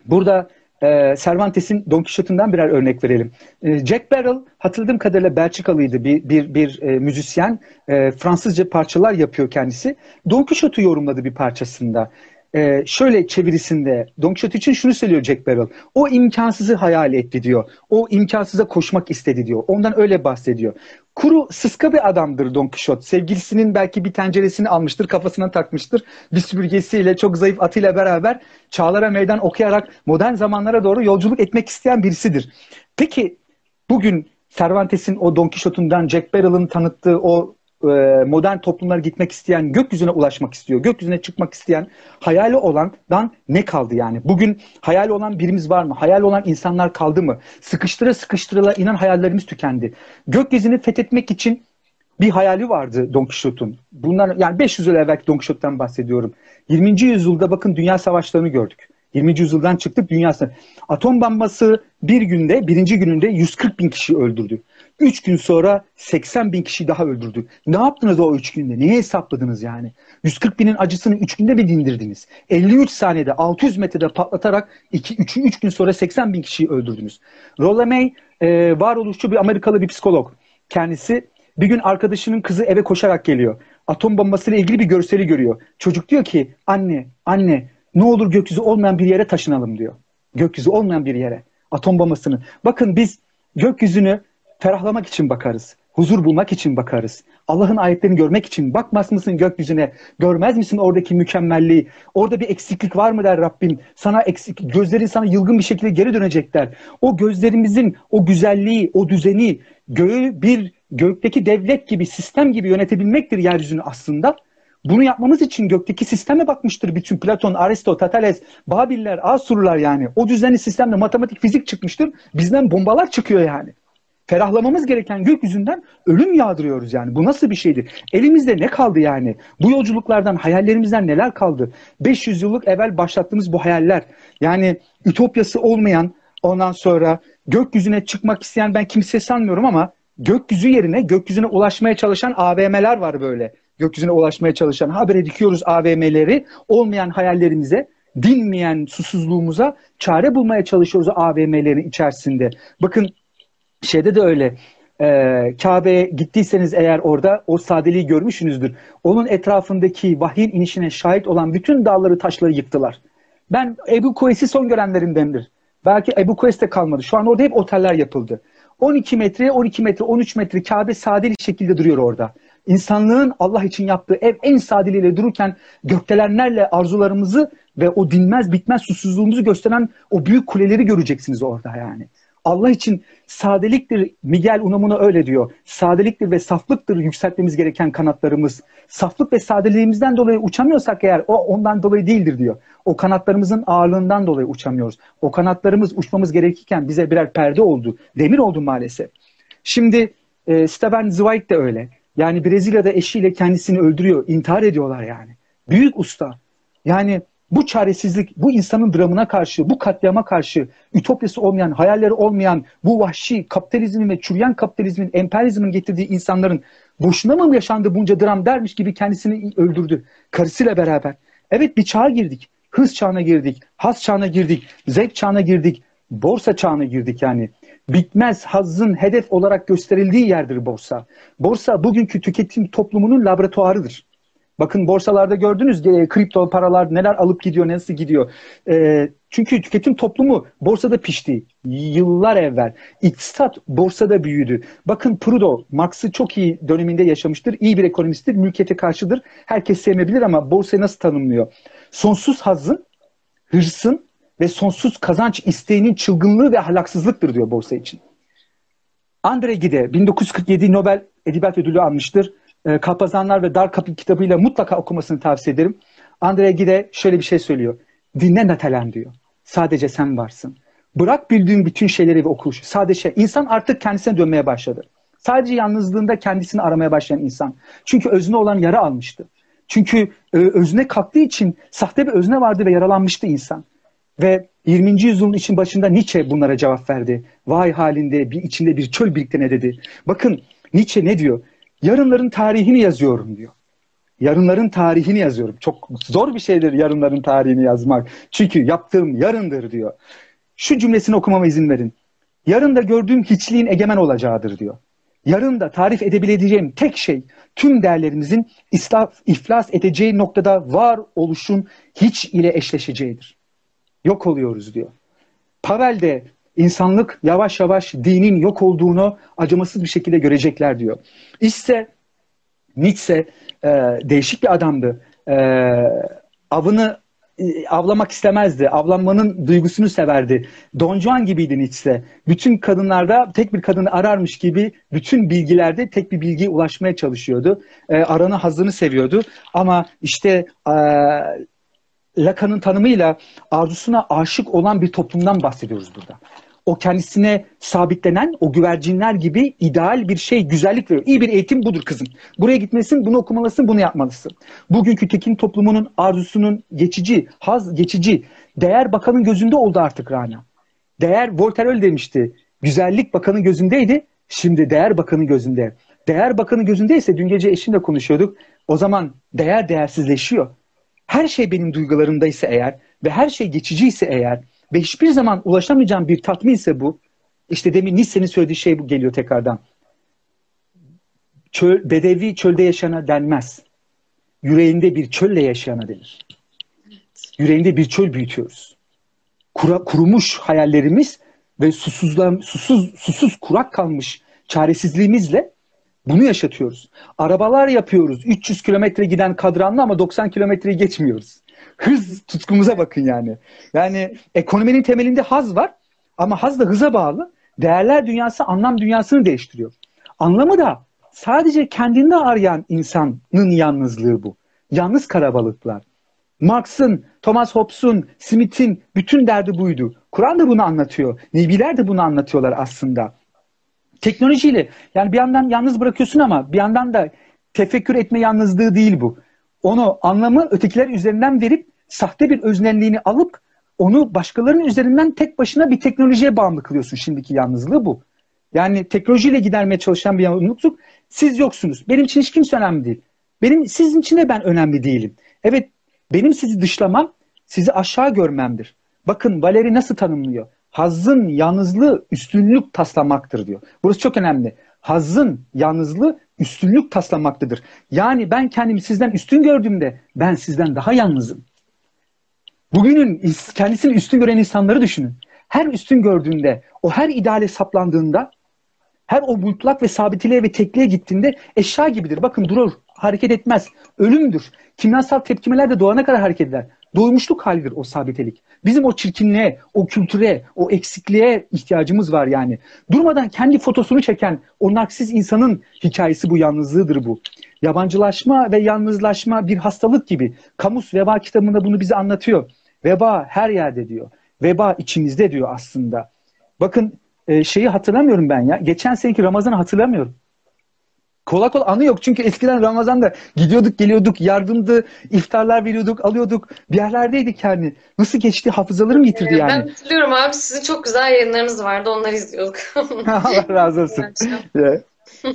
burada e, Cervantes'in Don Quixote'undan birer örnek verelim. E, Jack Barrel hatırladığım kadarıyla Belçikalıydı bir bir bir e, müzisyen. E, Fransızca parçalar yapıyor kendisi. Don Quixote'u yorumladı bir parçasında. Ee, şöyle çevirisinde Don Quixote için şunu söylüyor Jack Barrel. O imkansızı hayal etti diyor. O imkansıza koşmak istedi diyor. Ondan öyle bahsediyor. Kuru sıska bir adamdır Don Quixote. Sevgilisinin belki bir tenceresini almıştır, kafasına takmıştır. Bir süpürgesiyle, çok zayıf atıyla beraber çağlara meydan okuyarak modern zamanlara doğru yolculuk etmek isteyen birisidir. Peki bugün Cervantes'in o Don Quixote'undan Jack Barrel'ın tanıttığı o e, modern toplumlara gitmek isteyen, gökyüzüne ulaşmak istiyor, gökyüzüne çıkmak isteyen, hayali olandan ne kaldı yani? Bugün hayali olan birimiz var mı? Hayali olan insanlar kaldı mı? Sıkıştıra sıkıştırıla inan hayallerimiz tükendi. Gökyüzünü fethetmek için bir hayali vardı Don Quixote'un. Bunlar yani 500 yıl evvelki Don Quixote'dan bahsediyorum. 20. yüzyılda bakın dünya savaşlarını gördük. 20. yüzyıldan çıktık dünyasına. Atom bombası bir günde, birinci gününde 140 bin kişi öldürdü. Üç gün sonra 80 bin kişi daha öldürdü. Ne yaptınız o üç günde? Neye hesapladınız yani? 140 binin acısını üç günde mi dindirdiniz? 53 saniyede 600 metrede patlatarak 2, 3, 3 gün sonra 80 bin kişiyi öldürdünüz. Rolla May e, varoluşçu bir Amerikalı bir psikolog. Kendisi bir gün arkadaşının kızı eve koşarak geliyor. Atom bombasıyla ilgili bir görseli görüyor. Çocuk diyor ki anne, anne ne olur gökyüzü olmayan bir yere taşınalım diyor. Gökyüzü olmayan bir yere. Atom bombasını. Bakın biz gökyüzünü ferahlamak için bakarız. Huzur bulmak için bakarız. Allah'ın ayetlerini görmek için bakmaz mısın gökyüzüne? Görmez misin oradaki mükemmelliği? Orada bir eksiklik var mı der Rabbim. Sana eksik, gözlerin sana yılgın bir şekilde geri dönecekler. O gözlerimizin o güzelliği, o düzeni, göğü bir gökteki devlet gibi, sistem gibi yönetebilmektir yeryüzünü aslında. Bunu yapmamız için gökteki sisteme bakmıştır bütün Platon, Aristo, Tatales, Babiller, Asurlar yani. O düzenli sistemde matematik, fizik çıkmıştır. Bizden bombalar çıkıyor yani. Ferahlamamız gereken gökyüzünden ölüm yağdırıyoruz yani. Bu nasıl bir şeydi? Elimizde ne kaldı yani? Bu yolculuklardan, hayallerimizden neler kaldı? 500 yıllık evvel başlattığımız bu hayaller. Yani ütopyası olmayan ondan sonra gökyüzüne çıkmak isteyen ben kimse sanmıyorum ama gökyüzü yerine gökyüzüne ulaşmaya çalışan AVM'ler var böyle. Gökyüzüne ulaşmaya çalışan habere dikiyoruz AVM'leri olmayan hayallerimize dinmeyen susuzluğumuza çare bulmaya çalışıyoruz AVM'lerin içerisinde. Bakın şeyde de öyle. e, Kabe'ye gittiyseniz eğer orada o sadeliği görmüşsünüzdür. Onun etrafındaki vahyin inişine şahit olan bütün dağları taşları yıktılar. Ben Ebu Kuveys'i son görenlerindendir. Belki Ebu Kuveys de kalmadı. Şu an orada hep oteller yapıldı. 12 metre, 12 metre, 13 metre Kabe sadeli şekilde duruyor orada. İnsanlığın Allah için yaptığı ev en sadeliyle dururken gökdelenlerle arzularımızı ve o dinmez bitmez susuzluğumuzu gösteren o büyük kuleleri göreceksiniz orada yani. Allah için sadeliktir, Miguel Unamuno öyle diyor. Sadeliktir ve saflıktır yükseltmemiz gereken kanatlarımız. Saflık ve sadeliğimizden dolayı uçamıyorsak eğer o ondan dolayı değildir diyor. O kanatlarımızın ağırlığından dolayı uçamıyoruz. O kanatlarımız uçmamız gerekirken bize birer perde oldu. Demir oldu maalesef. Şimdi e, Steven Zweig de öyle. Yani Brezilya'da eşiyle kendisini öldürüyor. intihar ediyorlar yani. Büyük usta. Yani bu çaresizlik, bu insanın dramına karşı, bu katliama karşı, ütopyası olmayan, hayalleri olmayan, bu vahşi kapitalizmin ve çürüyen kapitalizmin, emperyalizmin getirdiği insanların boşuna mı yaşandı bunca dram dermiş gibi kendisini öldürdü. Karısıyla beraber. Evet bir çağa girdik. Hız çağına girdik, haz çağına girdik, zevk çağına girdik, borsa çağına girdik yani. Bitmez hazın hedef olarak gösterildiği yerdir borsa. Borsa bugünkü tüketim toplumunun laboratuvarıdır. Bakın borsalarda gördünüz e, kripto paralar neler alıp gidiyor, nasıl gidiyor. E, çünkü tüketim toplumu borsada pişti. Yıllar evvel. İktisat borsada büyüdü. Bakın Prudo, Marx'ı çok iyi döneminde yaşamıştır. İyi bir ekonomisttir, mülkiyete karşıdır. Herkes sevmeyebilir ama borsayı nasıl tanımlıyor? Sonsuz hazın, hırsın ve sonsuz kazanç isteğinin çılgınlığı ve ahlaksızlıktır diyor borsa için. Andre Gide 1947 Nobel Edebiyat Ödülü almıştır e, Kalpazanlar ve Dar Kapı kitabıyla mutlaka okumasını tavsiye ederim. Andrea Gide şöyle bir şey söylüyor. Dinle Natalen diyor. Sadece sen varsın. Bırak bildiğin bütün şeyleri ve okuş. Sadece insan artık kendisine dönmeye başladı. Sadece yalnızlığında kendisini aramaya başlayan insan. Çünkü özne olan yara almıştı. Çünkü e, özne kalktığı için sahte bir özne vardı ve yaralanmıştı insan. Ve 20. yüzyılın için başında Nietzsche bunlara cevap verdi. Vay halinde bir içinde bir çöl birlikte ne dedi. Bakın Nietzsche ne diyor? Yarınların tarihini yazıyorum diyor. Yarınların tarihini yazıyorum. Çok zor bir şeydir yarınların tarihini yazmak. Çünkü yaptığım yarındır diyor. Şu cümlesini okumama izin verin. Yarın da gördüğüm hiçliğin egemen olacağıdır diyor. Yarın da tarif edebileceğim tek şey tüm değerlerimizin islaf, iflas edeceği noktada var oluşun hiç ile eşleşeceğidir. Yok oluyoruz diyor. Pavel de insanlık yavaş yavaş dinin yok olduğunu acımasız bir şekilde görecekler diyor. İşte Nietzsche e, değişik bir adamdı. E, avını e, avlamak istemezdi. Avlanmanın duygusunu severdi. Don Juan gibiydi Nietzsche. Bütün kadınlarda tek bir kadını ararmış gibi bütün bilgilerde tek bir bilgiye ulaşmaya çalışıyordu. E, aranı hazını seviyordu. Ama işte e, Lacan'ın tanımıyla arzusuna aşık olan bir toplumdan bahsediyoruz burada o kendisine sabitlenen o güvercinler gibi ideal bir şey, güzellik veriyor. İyi bir eğitim budur kızım. Buraya gitmesin, bunu okumalısın, bunu yapmalısın. Bugünkü tekin toplumunun arzusunun geçici, haz geçici, değer bakanın gözünde oldu artık Rana. Değer, Voltaire öyle demişti. Güzellik bakanın gözündeydi, şimdi değer bakanın gözünde. Değer bakanın gözündeyse, dün gece eşimle konuşuyorduk, o zaman değer değersizleşiyor. Her şey benim duygularımdaysa eğer ve her şey geçiciyse eğer, ve hiçbir zaman ulaşamayacağım bir tatmin ise bu. İşte demin Nisse'nin söylediği şey bu geliyor tekrardan. Çöl, bedevi çölde yaşayana denmez. Yüreğinde bir çölle yaşayana denir. Yüreğinde bir çöl büyütüyoruz. Kura, kurumuş hayallerimiz ve susuzlan, susuz, susuz kurak kalmış çaresizliğimizle bunu yaşatıyoruz. Arabalar yapıyoruz. 300 kilometre giden kadranlı ama 90 kilometreyi geçmiyoruz hız tutkumuza bakın yani. Yani ekonominin temelinde haz var ama haz da hıza bağlı. Değerler dünyası anlam dünyasını değiştiriyor. Anlamı da sadece kendinde arayan insanın yalnızlığı bu. Yalnız karabalıklar. Marx'ın, Thomas Hobbes'un, Smith'in bütün derdi buydu. Kur'an da bunu anlatıyor. Nebiler de bunu anlatıyorlar aslında. Teknolojiyle yani bir yandan yalnız bırakıyorsun ama bir yandan da tefekkür etme yalnızlığı değil bu onu anlamı ötekiler üzerinden verip sahte bir öznelliğini alıp onu başkalarının üzerinden tek başına bir teknolojiye bağımlı kılıyorsun şimdiki yalnızlığı bu. Yani teknolojiyle gidermeye çalışan bir yalnızlık. Siz yoksunuz. Benim için hiç kimse önemli değil. Benim sizin için de ben önemli değilim. Evet benim sizi dışlamam sizi aşağı görmemdir. Bakın Valeri nasıl tanımlıyor? Hazzın yalnızlığı üstünlük taslamaktır diyor. Burası çok önemli. Hazın yalnızlığı üstünlük taslamaktadır. Yani ben kendimi sizden üstün gördüğümde ben sizden daha yalnızım. Bugünün kendisini üstün gören insanları düşünün. Her üstün gördüğünde, o her ideale saplandığında, her o mutlak ve sabitliğe ve tekliğe gittiğinde eşya gibidir. Bakın durur, hareket etmez. Ölümdür. Kimyasal tepkimeler de doğana kadar hareket eder. Doymuşluk halidir o sabitelik. Bizim o çirkinliğe, o kültüre, o eksikliğe ihtiyacımız var yani. Durmadan kendi fotosunu çeken o naksiz insanın hikayesi bu, yalnızlığıdır bu. Yabancılaşma ve yalnızlaşma bir hastalık gibi. Kamus Veba kitabında bunu bize anlatıyor. Veba her yerde diyor. Veba içimizde diyor aslında. Bakın e, şeyi hatırlamıyorum ben ya. Geçen seneki Ramazan'ı hatırlamıyorum. Kola kola anı yok. Çünkü eskiden Ramazan'da gidiyorduk geliyorduk yardımdı iftarlar veriyorduk alıyorduk. Bir yerlerdeydik yani. Nasıl geçti? Hafızalarım yitirdi yani. Ben hatırlıyorum abi sizin çok güzel yayınlarınız vardı. Onları izliyorduk. Allah razı olsun.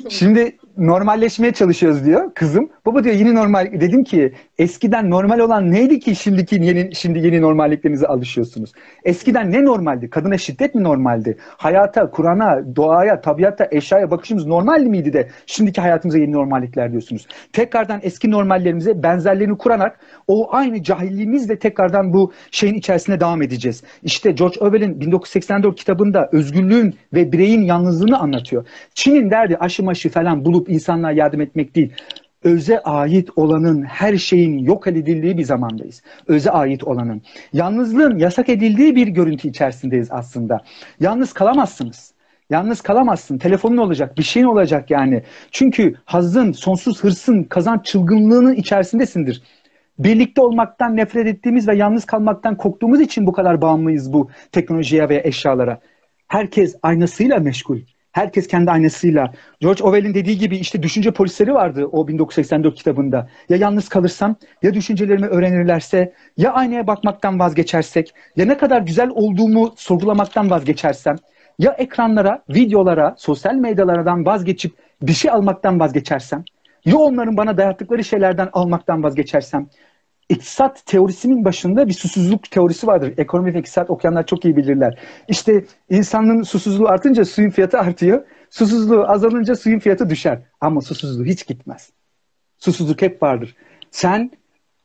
Şimdi normalleşmeye çalışıyoruz diyor kızım. Baba diyor yeni normal. Dedim ki eskiden normal olan neydi ki şimdiki yeni şimdi yeni normalliklerinize alışıyorsunuz? Eskiden ne normaldi? Kadına şiddet mi normaldi? Hayata, Kur'an'a, doğaya, tabiata, eşyaya bakışımız normal miydi de şimdiki hayatımıza yeni normallikler diyorsunuz. Tekrardan eski normallerimize benzerlerini kurarak o aynı cahilliğimizle tekrardan bu şeyin içerisine devam edeceğiz. İşte George Orwell'in 1984 kitabında özgürlüğün ve bireyin yalnızlığını anlatıyor. Çin'in derdi aşı maşı falan bulup insanlığa yardım etmek değil. Öze ait olanın her şeyin yok edildiği bir zamandayız. Öze ait olanın. Yalnızlığın yasak edildiği bir görüntü içerisindeyiz aslında. Yalnız kalamazsınız. Yalnız kalamazsın. Telefonun olacak, bir şeyin olacak yani. Çünkü hazın, sonsuz hırsın, kazanç çılgınlığının içerisindesindir. Birlikte olmaktan nefret ettiğimiz ve yalnız kalmaktan korktuğumuz için bu kadar bağımlıyız bu teknolojiye ve eşyalara. Herkes aynasıyla meşgul. Herkes kendi aynasıyla. George Orwell'in dediği gibi işte düşünce polisleri vardı o 1984 kitabında. Ya yalnız kalırsam, ya düşüncelerimi öğrenirlerse, ya aynaya bakmaktan vazgeçersek, ya ne kadar güzel olduğumu sorgulamaktan vazgeçersem, ya ekranlara, videolara, sosyal medyalardan vazgeçip bir şey almaktan vazgeçersem, ya onların bana dayattıkları şeylerden almaktan vazgeçersem, iktisat teorisinin başında bir susuzluk teorisi vardır. Ekonomi ve iktisat okuyanlar çok iyi bilirler. İşte insanın susuzluğu artınca suyun fiyatı artıyor. Susuzluğu azalınca suyun fiyatı düşer. Ama susuzluğu hiç gitmez. Susuzluk hep vardır. Sen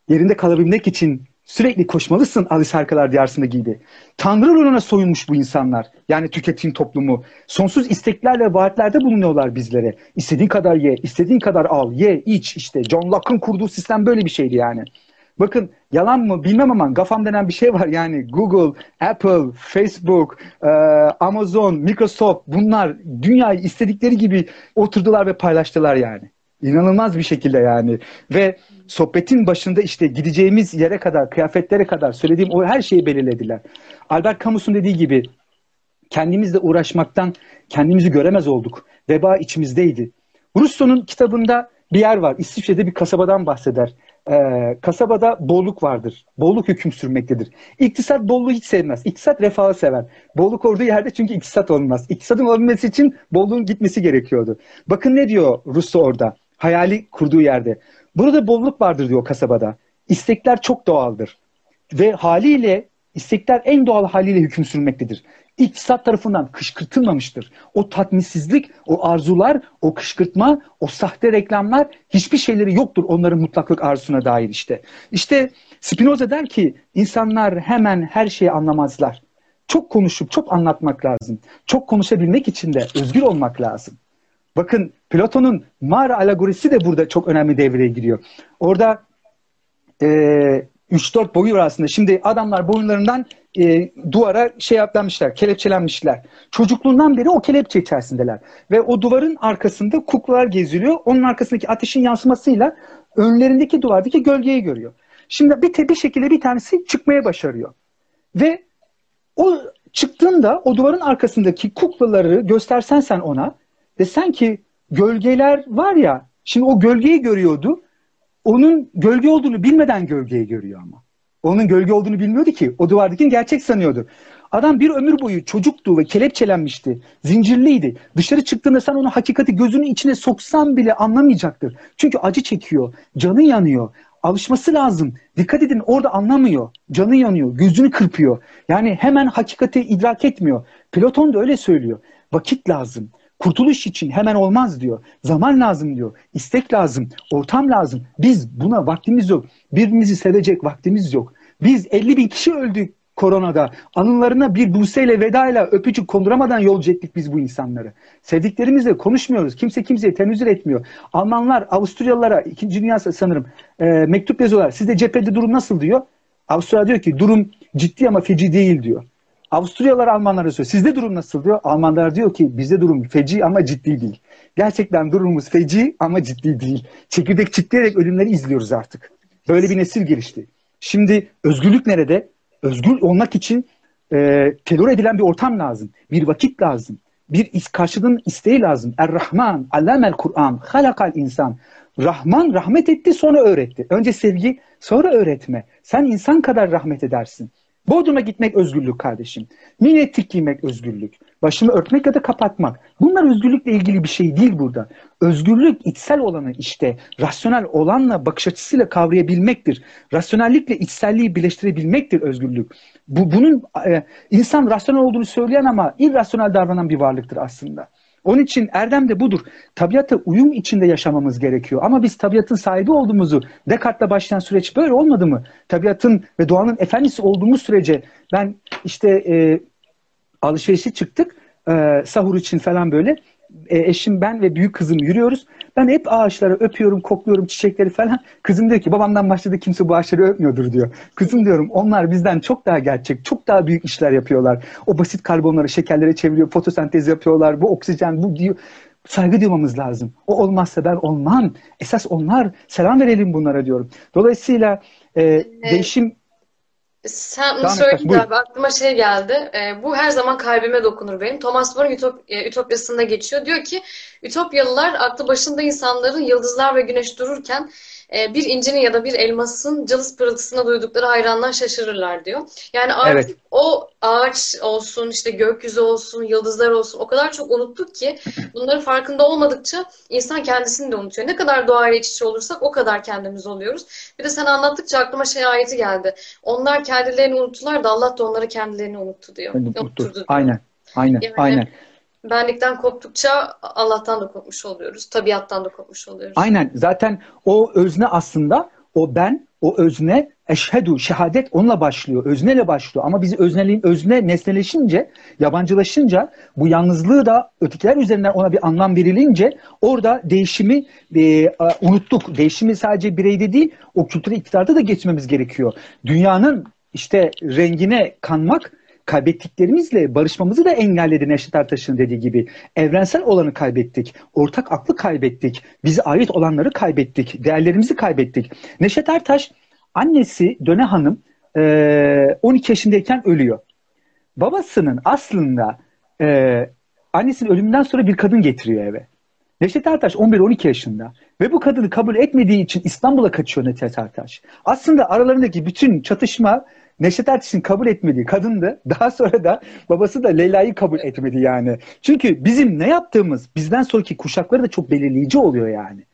yerinde kalabilmek için sürekli koşmalısın Alice Harikalar Diyarı'nda gibi. Tanrı ruhuna soyunmuş bu insanlar. Yani tüketim toplumu. Sonsuz isteklerle vaatlerde bulunuyorlar bizlere. İstediğin kadar ye, istediğin kadar al, ye, iç. işte John Locke'ın kurduğu sistem böyle bir şeydi yani. Bakın yalan mı bilmem ama GAFAM denen bir şey var yani Google, Apple, Facebook, e, Amazon, Microsoft bunlar dünyayı istedikleri gibi oturdular ve paylaştılar yani. İnanılmaz bir şekilde yani. Ve sohbetin başında işte gideceğimiz yere kadar, kıyafetlere kadar söylediğim o her şeyi belirlediler. Albert Camus'un dediği gibi kendimizle uğraşmaktan kendimizi göremez olduk. Veba içimizdeydi. Rousseau'nun kitabında bir yer var. İsviçre'de bir kasabadan bahseder e, kasabada bolluk vardır. Bolluk hüküm sürmektedir. İktisat bolluğu hiç sevmez. İktisat refahı sever. Bolluk olduğu yerde çünkü iktisat olmaz. İktisadın olabilmesi için bolluğun gitmesi gerekiyordu. Bakın ne diyor Russo orada. Hayali kurduğu yerde. Burada bolluk vardır diyor kasabada. İstekler çok doğaldır. Ve haliyle istekler en doğal haliyle hüküm sürmektedir iktisat tarafından kışkırtılmamıştır. O tatminsizlik, o arzular, o kışkırtma, o sahte reklamlar hiçbir şeyleri yoktur onların mutlaklık arzusuna dair işte. İşte Spinoza der ki insanlar hemen her şeyi anlamazlar. Çok konuşup çok anlatmak lazım. Çok konuşabilmek için de özgür olmak lazım. Bakın Platon'un mağara alegorisi de burada çok önemli devreye giriyor. Orada e, 3-4 boyu var aslında. Şimdi adamlar boyunlarından e, duvara şey yaplanmışlar, kelepçelenmişler. Çocukluğundan beri o kelepçe içerisindeler. Ve o duvarın arkasında kuklalar geziliyor. Onun arkasındaki ateşin yansımasıyla önlerindeki duvardaki gölgeyi görüyor. Şimdi bir, bir şekilde bir tanesi çıkmaya başarıyor. Ve o çıktığında o duvarın arkasındaki kuklaları göstersen sen ona desen ki gölgeler var ya şimdi o gölgeyi görüyordu. Onun gölge olduğunu bilmeden gölgeyi görüyor ama. Onun gölge olduğunu bilmiyordu ki. O duvardakini gerçek sanıyordu. Adam bir ömür boyu çocuktu ve kelepçelenmişti. Zincirliydi. Dışarı çıktığında sen onu hakikati gözünün içine soksan bile anlamayacaktır. Çünkü acı çekiyor. Canı yanıyor. Alışması lazım. Dikkat edin orada anlamıyor. Canı yanıyor. Gözünü kırpıyor. Yani hemen hakikati idrak etmiyor. Platon da öyle söylüyor. Vakit lazım Kurtuluş için hemen olmaz diyor. Zaman lazım diyor. İstek lazım. Ortam lazım. Biz buna vaktimiz yok. Birbirimizi sevecek vaktimiz yok. Biz 50 bin kişi öldük koronada. Anılarına bir buseyle vedayla öpücük konduramadan yolcu ettik biz bu insanları. Sevdiklerimizle konuşmuyoruz. Kimse kimseye tenüzür etmiyor. Almanlar Avusturyalılara ikinci Dünya sanırım e, mektup yazıyorlar. Sizde cephede durum nasıl diyor. Avusturya diyor ki durum ciddi ama feci değil diyor. Avusturyalılar Almanlara söylüyor. Sizde durum nasıl diyor. Almanlar diyor ki bizde durum feci ama ciddi değil. Gerçekten durumumuz feci ama ciddi değil. Çekirdek çitleyerek ölümleri izliyoruz artık. Böyle bir nesil gelişti. Şimdi özgürlük nerede? Özgür olmak için e, terör edilen bir ortam lazım. Bir vakit lazım. Bir is karşılığın isteği lazım. Er-Rahman, allamel Kur'an, halakal insan. Rahman rahmet etti sonra öğretti. Önce sevgi sonra öğretme. Sen insan kadar rahmet edersin. Bodrum'a gitmek özgürlük kardeşim. Minettik giymek özgürlük. Başımı örtmek ya da kapatmak. Bunlar özgürlükle ilgili bir şey değil burada. Özgürlük içsel olanı işte rasyonel olanla bakış açısıyla kavrayabilmektir. Rasyonellikle içselliği birleştirebilmektir özgürlük. Bu bunun e, insan rasyonel olduğunu söyleyen ama irrasyonel davranan bir varlıktır aslında. Onun için erdem de budur. Tabiata uyum içinde yaşamamız gerekiyor. Ama biz tabiatın sahibi olduğumuzu, Descartes'la başlayan süreç böyle olmadı mı? Tabiatın ve doğanın efendisi olduğumuz sürece ben işte e, alışverişe çıktık e, sahur için falan böyle e, eşim ben ve büyük kızım yürüyoruz. Ben hep ağaçları öpüyorum, kokluyorum çiçekleri falan. Kızım diyor ki babamdan başladı kimse bu ağaçları öpmüyordur diyor. Kızım diyorum onlar bizden çok daha gerçek, çok daha büyük işler yapıyorlar. O basit karbonları şekerlere çeviriyor, fotosentez yapıyorlar. Bu oksijen, bu diyor. Saygı duymamız lazım. O olmazsa ben olmam. Esas onlar. Selam verelim bunlara diyorum. Dolayısıyla e, değişim sen bunu söyleyince abi aklıma şey geldi. E, bu her zaman kalbime dokunur benim. Thomas More Ütop, e, Ütopyası'nda geçiyor. Diyor ki Ütopyalılar aklı başında insanların yıldızlar ve güneş dururken e, bir incinin ya da bir elmasın cılız pırıltısına duydukları hayranlar şaşırırlar diyor. Yani artık evet. o ağaç olsun, işte gökyüzü olsun, yıldızlar olsun o kadar çok unuttuk ki bunların farkında olmadıkça insan kendisini de unutuyor. Ne kadar doğayla iç içe olursak o kadar kendimiz oluyoruz. Bir de sen anlattıkça aklıma şey ayeti geldi. Onlar kendilerini unuttular da Allah da onları kendilerini unuttu diyor. Unutturdu. Diyor. Aynen. Aynen. Yani, aynen benlikten koptukça Allah'tan da kopmuş oluyoruz. Tabiattan da kopmuş oluyoruz. Aynen. Zaten o özne aslında o ben, o özne eşhedü, şehadet onunla başlıyor. Özneyle başlıyor. Ama biz özneliğin özne nesneleşince, yabancılaşınca bu yalnızlığı da ötekiler üzerinden ona bir anlam verilince orada değişimi e, unuttuk. Değişimi sadece bireyde değil, o kültürel iktidarda da geçmemiz gerekiyor. Dünyanın işte rengine kanmak kaybettiklerimizle barışmamızı da engelledi Neşet Ertaş'ın dediği gibi. Evrensel olanı kaybettik. Ortak aklı kaybettik. Bize ait olanları kaybettik. Değerlerimizi kaybettik. Neşet Ertaş annesi Döne Hanım 12 yaşındayken ölüyor. Babasının aslında annesinin ölümünden sonra bir kadın getiriyor eve. Neşet Ertaş 11-12 yaşında ve bu kadını kabul etmediği için İstanbul'a kaçıyor Neşet Ertaş. Aslında aralarındaki bütün çatışma Neşet Ertaş'ın kabul etmediği kadındı. Daha sonra da babası da Leyla'yı kabul etmedi yani. Çünkü bizim ne yaptığımız bizden sonraki kuşakları da çok belirleyici oluyor yani.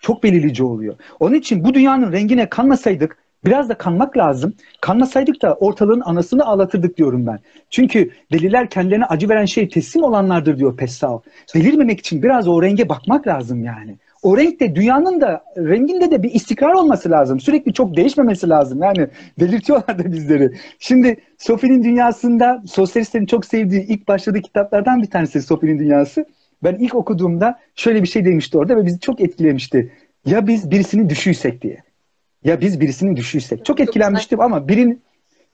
Çok belirleyici oluyor. Onun için bu dünyanın rengine kanmasaydık Biraz da kanmak lazım. Kanmasaydık da ortalığın anasını ağlatırdık diyorum ben. Çünkü deliler kendilerine acı veren şey teslim olanlardır diyor Pessao. Delirmemek için biraz o renge bakmak lazım yani o renkte dünyanın da renginde de bir istikrar olması lazım. Sürekli çok değişmemesi lazım. Yani belirtiyorlar da bizleri. Şimdi Sophie'nin dünyasında sosyalistlerin çok sevdiği ilk başladığı kitaplardan bir tanesi Sophie'nin dünyası. Ben ilk okuduğumda şöyle bir şey demişti orada ve bizi çok etkilemişti. Ya biz birisinin düşüysek diye. Ya biz birisinin düşüysek. Çok etkilenmiştim ama birinin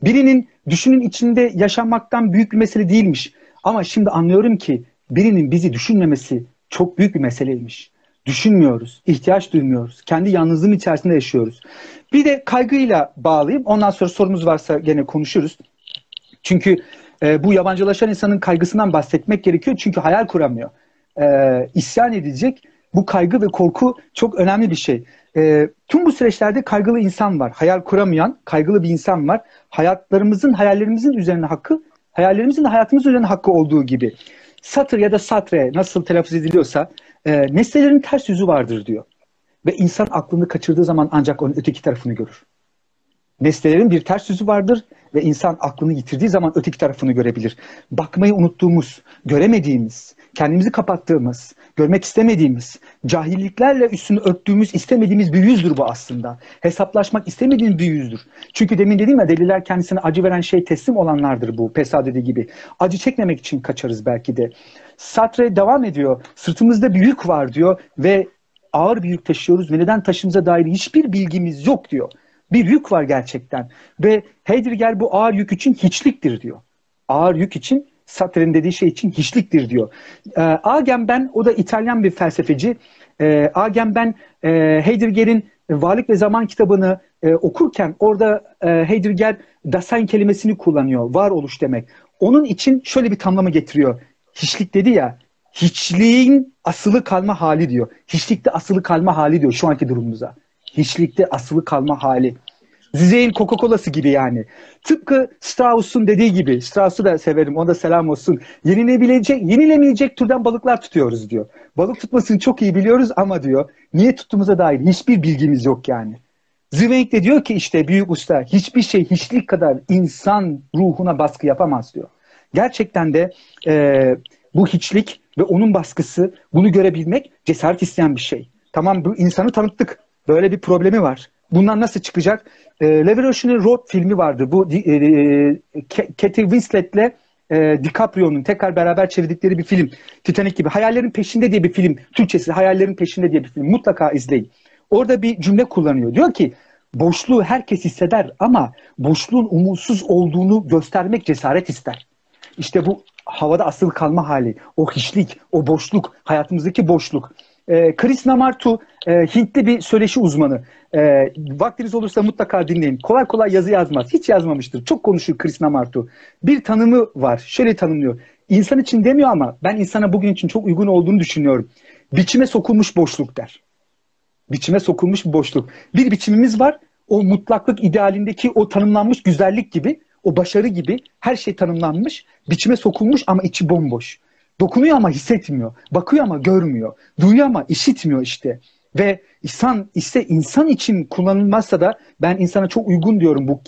birinin düşünün içinde yaşanmaktan büyük bir mesele değilmiş. Ama şimdi anlıyorum ki birinin bizi düşünmemesi çok büyük bir meseleymiş düşünmüyoruz, ihtiyaç duymuyoruz. Kendi yalnızlığım içerisinde yaşıyoruz. Bir de kaygıyla bağlayayım. Ondan sonra sorumuz varsa gene konuşuruz. Çünkü e, bu yabancılaşan insanın kaygısından bahsetmek gerekiyor. Çünkü hayal kuramıyor. E, isyan edecek. Bu kaygı ve korku çok önemli bir şey. E, tüm bu süreçlerde kaygılı insan var. Hayal kuramayan, kaygılı bir insan var. Hayatlarımızın, hayallerimizin üzerine hakkı, hayallerimizin de hayatımız üzerine hakkı olduğu gibi. Satır ya da satre nasıl telaffuz ediliyorsa e, nesnelerin ters yüzü vardır diyor. Ve insan aklını kaçırdığı zaman ancak onun öteki tarafını görür. Nesnelerin bir ters yüzü vardır ve insan aklını yitirdiği zaman öteki tarafını görebilir. Bakmayı unuttuğumuz, göremediğimiz, kendimizi kapattığımız, görmek istemediğimiz, cahilliklerle üstünü örttüğümüz, istemediğimiz bir yüzdür bu aslında. Hesaplaşmak istemediğimiz bir yüzdür. Çünkü demin dedim ya deliler kendisine acı veren şey teslim olanlardır bu Pesad dediği gibi. Acı çekmemek için kaçarız belki de. Sartre devam ediyor. Sırtımızda bir yük var diyor ve ağır bir yük taşıyoruz ve neden taşımıza dair hiçbir bilgimiz yok diyor. Bir yük var gerçekten. Ve Heidegger bu ağır yük için hiçliktir diyor. Ağır yük için Sartre'nin dediği şey için hiçliktir diyor. E, Agamben o da İtalyan bir felsefeci. E, Agamben e, Heidegger'in Varlık ve Zaman kitabını e, okurken orada e, Heidegger Dasein kelimesini kullanıyor. Varoluş demek. Onun için şöyle bir tamlama getiriyor. Hiçlik dedi ya, hiçliğin asılı kalma hali diyor. Hiçlikte asılı kalma hali diyor şu anki durumumuza. Hiçlikte asılı kalma hali. Zizek'in Coca-Cola'sı gibi yani. Tıpkı Strauss'un dediği gibi, Strauss'u da severim, ona da selam olsun. Yenilebilecek, yenilemeyecek türden balıklar tutuyoruz diyor. Balık tutmasını çok iyi biliyoruz ama diyor, niye tuttuğumuza dair hiçbir bilgimiz yok yani. Zweig de diyor ki işte büyük usta, hiçbir şey hiçlik kadar insan ruhuna baskı yapamaz diyor. Gerçekten de e, bu hiçlik ve onun baskısı, bunu görebilmek cesaret isteyen bir şey. Tamam bu insanı tanıttık. Böyle bir problemi var. Bundan nasıl çıkacak? E, Levi Road filmi vardı. Bu e, e, Katie Winslet'le e, DiCaprio'nun tekrar beraber çevirdikleri bir film. Titanic gibi. Hayallerin Peşinde diye bir film. Türkçesi Hayallerin Peşinde diye bir film. Mutlaka izleyin. Orada bir cümle kullanıyor. Diyor ki boşluğu herkes hisseder ama boşluğun umutsuz olduğunu göstermek cesaret ister. İşte bu havada asıl kalma hali, o hiçlik, o boşluk, hayatımızdaki boşluk. E, Chris Namartu e, Hintli bir söyleşi uzmanı. E, vaktiniz olursa mutlaka dinleyin. Kolay kolay yazı yazmaz. Hiç yazmamıştır. Çok konuşur Chris Namartu. Bir tanımı var. Şöyle tanımlıyor. İnsan için demiyor ama ben insana bugün için çok uygun olduğunu düşünüyorum. Biçime sokulmuş boşluk der. Biçime sokulmuş bir boşluk. Bir biçimimiz var. O mutlaklık idealindeki o tanımlanmış güzellik gibi, o başarı gibi her şey tanımlanmış. Biçime sokulmuş ama içi bomboş. Dokunuyor ama hissetmiyor. Bakıyor ama görmüyor. Duyuyor ama işitmiyor işte. Ve insan ise insan için kullanılmazsa da ben insana çok uygun diyorum bu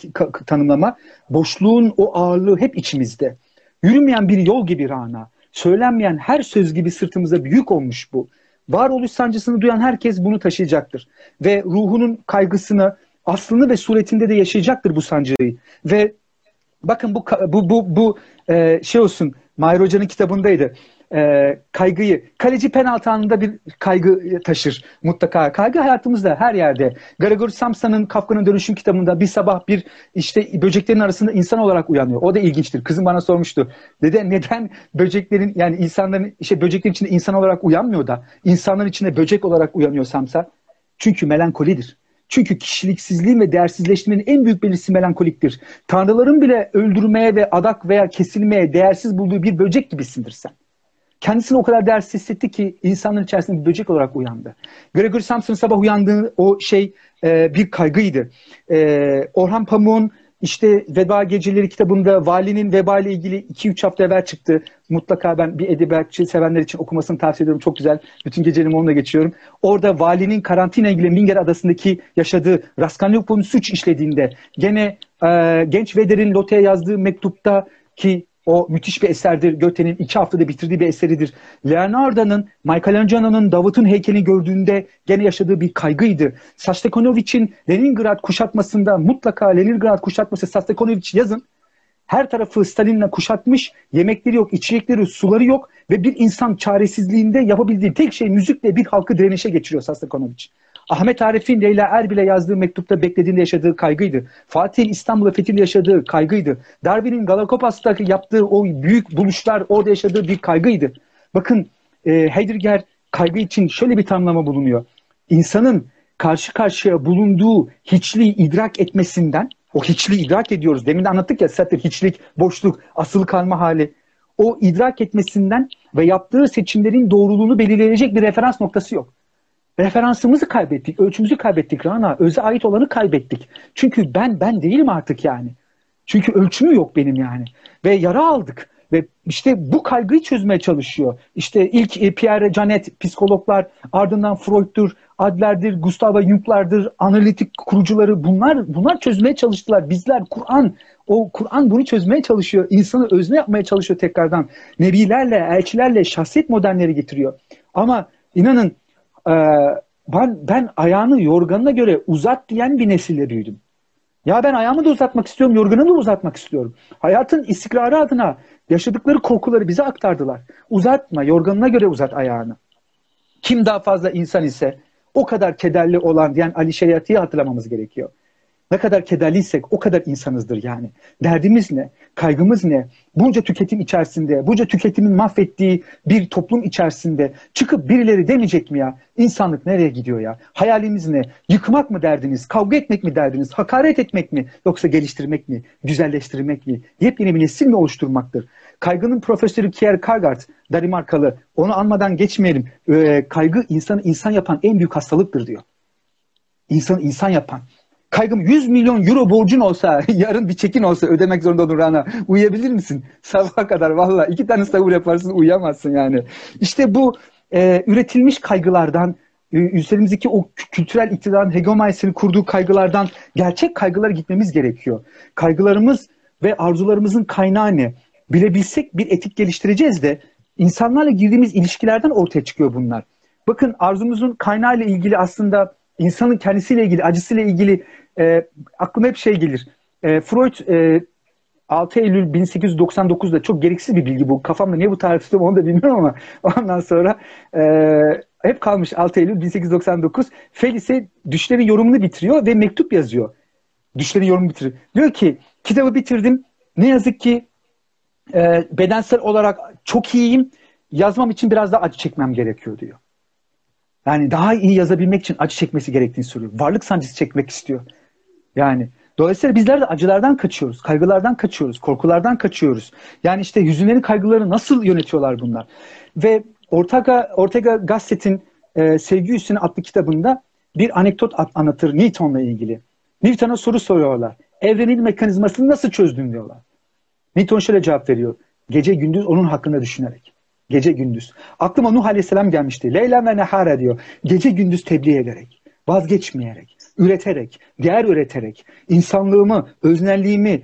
tanımlama. Boşluğun o ağırlığı hep içimizde. Yürümeyen bir yol gibi Rana. Söylenmeyen her söz gibi sırtımıza büyük olmuş bu. Varoluş sancısını duyan herkes bunu taşıyacaktır. Ve ruhunun kaygısını, aslını ve suretinde de yaşayacaktır bu sancıyı. Ve bakın bu bu bu, bu e, şey olsun Mahir Hoca'nın kitabındaydı. E, kaygıyı, kaleci penaltı anında bir kaygı taşır mutlaka. Kaygı hayatımızda her yerde. Gregor Samsa'nın Kafka'nın Dönüşüm kitabında bir sabah bir işte böceklerin arasında insan olarak uyanıyor. O da ilginçtir. Kızım bana sormuştu. Dede neden böceklerin yani insanların işte böceklerin içinde insan olarak uyanmıyor da insanların içinde böcek olarak uyanıyor Samsa? Çünkü melankolidir. Çünkü kişiliksizliğin ve değersizleşmenin en büyük belirtisi melankoliktir. Tanrıların bile öldürmeye ve adak veya kesilmeye değersiz bulduğu bir böcek gibisindir sen. Kendisini o kadar değersiz hissetti ki insanların içerisinde bir böcek olarak uyandı. Gregory Samson sabah uyandığı o şey e, bir kaygıydı. E, Orhan Pamuk'un işte Veba Geceleri kitabında valinin veba ile ilgili 2-3 hafta evvel çıktı. Mutlaka ben bir edebiyatçı sevenler için okumasını tavsiye ediyorum. Çok güzel. Bütün gecelerimi onunla geçiyorum. Orada valinin karantina ilgili Minger Adası'ndaki yaşadığı Raskolnikov'un suç işlediğinde gene e, genç Veder'in Lote'ye yazdığı mektupta ki o müthiş bir eserdir. Göte'nin iki haftada bitirdiği bir eseridir. Leonardo'nun, Michelangelo'nun Davut'un heykelini gördüğünde gene yaşadığı bir kaygıydı. Sastekonovich'in Leningrad kuşatmasında mutlaka Leningrad kuşatması Sastekonovich yazın. Her tarafı Stalin'le kuşatmış, yemekleri yok, içecekleri, suları yok ve bir insan çaresizliğinde yapabildiği tek şey müzikle bir halkı direnişe geçiriyor Sastekonovich. Ahmet Arif'in Leyla Erbil'e yazdığı mektupta beklediğinde yaşadığı kaygıydı. Fatih'in İstanbul'a fethiyle yaşadığı kaygıydı. Darwin'in Galapagos'taki yaptığı o büyük buluşlar orada yaşadığı bir kaygıydı. Bakın e, Heidegger kaygı için şöyle bir tanımlama bulunuyor. İnsanın karşı karşıya bulunduğu hiçliği idrak etmesinden, o hiçliği idrak ediyoruz. Demin de anlattık ya zaten hiçlik, boşluk, asıl kalma hali. O idrak etmesinden ve yaptığı seçimlerin doğruluğunu belirleyecek bir referans noktası yok referansımızı kaybettik, ölçümüzü kaybettik Rana. Öze ait olanı kaybettik. Çünkü ben ben değilim artık yani. Çünkü ölçümü yok benim yani. Ve yara aldık. Ve işte bu kaygıyı çözmeye çalışıyor. İşte ilk e, Pierre Janet psikologlar, ardından Freud'dur, Adler'dir, Gustavo Jung'lardır, analitik kurucuları bunlar bunlar çözmeye çalıştılar. Bizler Kur'an o Kur'an bunu çözmeye çalışıyor. İnsanı özne yapmaya çalışıyor tekrardan. Nebilerle, elçilerle şahsiyet modelleri getiriyor. Ama inanın e, ben ben ayağını yorganına göre uzat diyen bir nesille büyüdüm. Ya ben ayağımı da uzatmak istiyorum, yorganımı da uzatmak istiyorum. Hayatın istikrarı adına yaşadıkları korkuları bize aktardılar. Uzatma, yorganına göre uzat ayağını. Kim daha fazla insan ise o kadar kederli olan diyen Ali Şeriat'ı hatırlamamız gerekiyor. Ne kadar kederliysek o kadar insanızdır yani. Derdimiz ne? Kaygımız ne? Bunca tüketim içerisinde, bunca tüketimin mahvettiği bir toplum içerisinde çıkıp birileri demeyecek mi ya? İnsanlık nereye gidiyor ya? Hayalimiz ne? Yıkmak mı derdiniz? Kavga etmek mi derdiniz? Hakaret etmek mi? Yoksa geliştirmek mi? Güzelleştirmek mi? Yepyeni bir nesil mi oluşturmaktır? Kaygının profesörü Kierkegaard, Danimarkalı, onu anmadan geçmeyelim. Ee, kaygı insanı insan yapan en büyük hastalıktır diyor. İnsanı insan yapan. Kaygım 100 milyon euro borcun olsa, yarın bir çekin olsa ödemek zorunda olur Rana. Uyuyabilir misin? Sabaha kadar valla iki tane sahur yaparsın uyuyamazsın yani. İşte bu e, üretilmiş kaygılardan, üzerimizdeki o kültürel iktidarın hegemonyasını kurduğu kaygılardan gerçek kaygılara gitmemiz gerekiyor. Kaygılarımız ve arzularımızın kaynağı ne? Bilebilsek bir etik geliştireceğiz de insanlarla girdiğimiz ilişkilerden ortaya çıkıyor bunlar. Bakın arzumuzun kaynağıyla ilgili aslında insanın kendisiyle ilgili, acısıyla ilgili e, aklıma hep şey gelir. E, Freud e, 6 Eylül 1899'da çok gereksiz bir bilgi bu. Kafamda niye bu tarih tutuyorum onu da bilmiyorum ama ondan sonra e, hep kalmış 6 Eylül 1899. Felice düşlerin yorumunu bitiriyor ve mektup yazıyor. Düşlerin yorumunu bitiriyor. Diyor ki kitabı bitirdim. Ne yazık ki e, bedensel olarak çok iyiyim. Yazmam için biraz daha acı çekmem gerekiyor diyor. Yani daha iyi yazabilmek için acı çekmesi gerektiğini söylüyor. Varlık sancısı çekmek istiyor. Yani dolayısıyla bizler de acılardan kaçıyoruz, kaygılardan kaçıyoruz, korkulardan kaçıyoruz. Yani işte hüzünlerin kaygıları nasıl yönetiyorlar bunlar? Ve Ortega, Ortega Gasset'in e, Sevgi Üstüne adlı kitabında bir anekdot anlatır Newton'la ilgili. Newton'a soru soruyorlar. Evrenin mekanizmasını nasıl çözdün diyorlar. Newton şöyle cevap veriyor. Gece gündüz onun hakkında düşünerek. Gece gündüz. Aklıma Nuh Aleyhisselam gelmişti. Leyla ve nehara diyor. Gece gündüz tebliğ ederek, vazgeçmeyerek, üreterek, değer üreterek, insanlığımı, öznelliğimi,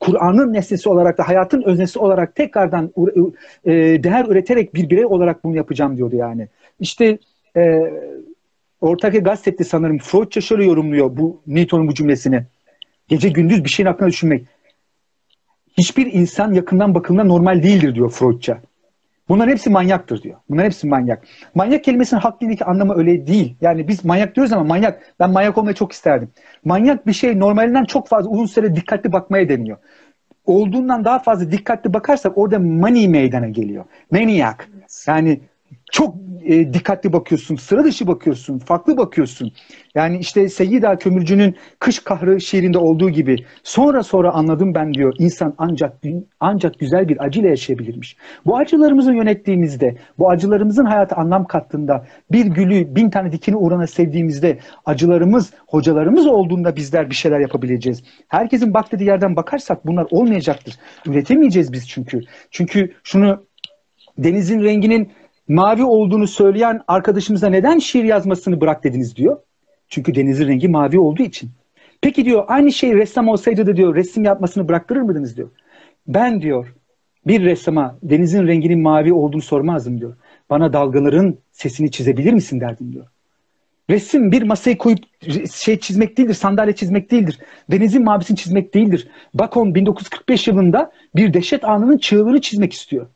Kur'an'ın nesnesi olarak da hayatın öznesi olarak tekrardan e, değer üreterek bir birey olarak bunu yapacağım diyordu yani. İşte e, Ortaki gazetesi sanırım Freudça şöyle yorumluyor bu Newton'un bu cümlesini. Gece gündüz bir şeyin hakkında düşünmek. Hiçbir insan yakından bakıldığında normal değildir diyor Freudça. Bunların hepsi manyaktır diyor. Bunların hepsi manyak. Manyak kelimesinin hak dilindeki anlamı öyle değil. Yani biz manyak diyoruz ama manyak, ben manyak olmayı çok isterdim. Manyak bir şey normalinden çok fazla uzun süre dikkatli bakmaya deniyor. Olduğundan daha fazla dikkatli bakarsak orada money meydana geliyor. Maniac. Yani çok e, dikkatli bakıyorsun, sıra dışı bakıyorsun, farklı bakıyorsun. Yani işte Seyyida Kömürcü'nün Kış Kahrı şiirinde olduğu gibi sonra sonra anladım ben diyor insan ancak ancak güzel bir acıyla yaşayabilirmiş. Bu acılarımızı yönettiğimizde, bu acılarımızın hayata anlam kattığında, bir gülü bin tane dikini uğruna sevdiğimizde, acılarımız, hocalarımız olduğunda bizler bir şeyler yapabileceğiz. Herkesin bak dediği yerden bakarsak bunlar olmayacaktır. Üretemeyeceğiz biz çünkü. Çünkü şunu denizin renginin mavi olduğunu söyleyen arkadaşımıza neden şiir yazmasını bırak dediniz diyor. Çünkü denizin rengi mavi olduğu için. Peki diyor aynı şey ressam olsaydı da diyor resim yapmasını bıraktırır mıydınız diyor. Ben diyor bir ressama denizin renginin mavi olduğunu sormazdım diyor. Bana dalgaların sesini çizebilir misin derdim diyor. Resim bir masayı koyup şey çizmek değildir, sandalye çizmek değildir. Denizin mavisini çizmek değildir. Bacon 1945 yılında bir dehşet anının çığlığını çizmek istiyor.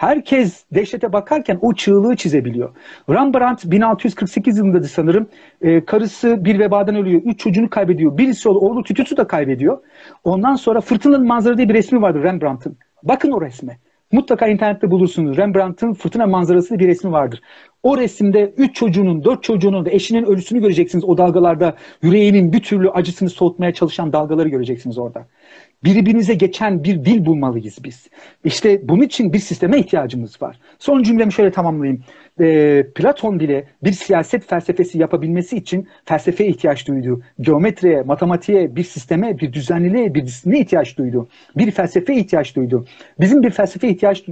Herkes dehşete bakarken o çığlığı çizebiliyor. Rembrandt 1648 yılında sanırım e, karısı bir vebadan ölüyor. Üç çocuğunu kaybediyor. Birisi oğlu, oğlu Tütütü de kaybediyor. Ondan sonra Fırtınalı Manzara diye bir resmi vardır Rembrandt'ın. Bakın o resme. Mutlaka internette bulursunuz. Rembrandt'ın Fırtına Manzarası bir resmi vardır. O resimde üç çocuğunun, dört çocuğunun ve eşinin ölüsünü göreceksiniz o dalgalarda. Yüreğinin bir türlü acısını soğutmaya çalışan dalgaları göreceksiniz orada birbirinize geçen bir dil bulmalıyız biz. İşte bunun için bir sisteme ihtiyacımız var. Son cümlemi şöyle tamamlayayım. E, Platon bile bir siyaset felsefesi yapabilmesi için felsefeye ihtiyaç duydu. Geometriye, matematiğe, bir sisteme, bir düzenliliğe, bir disipline ihtiyaç duydu. Bir felsefeye ihtiyaç duydu. Bizim bir felsefeye ihtiyaç,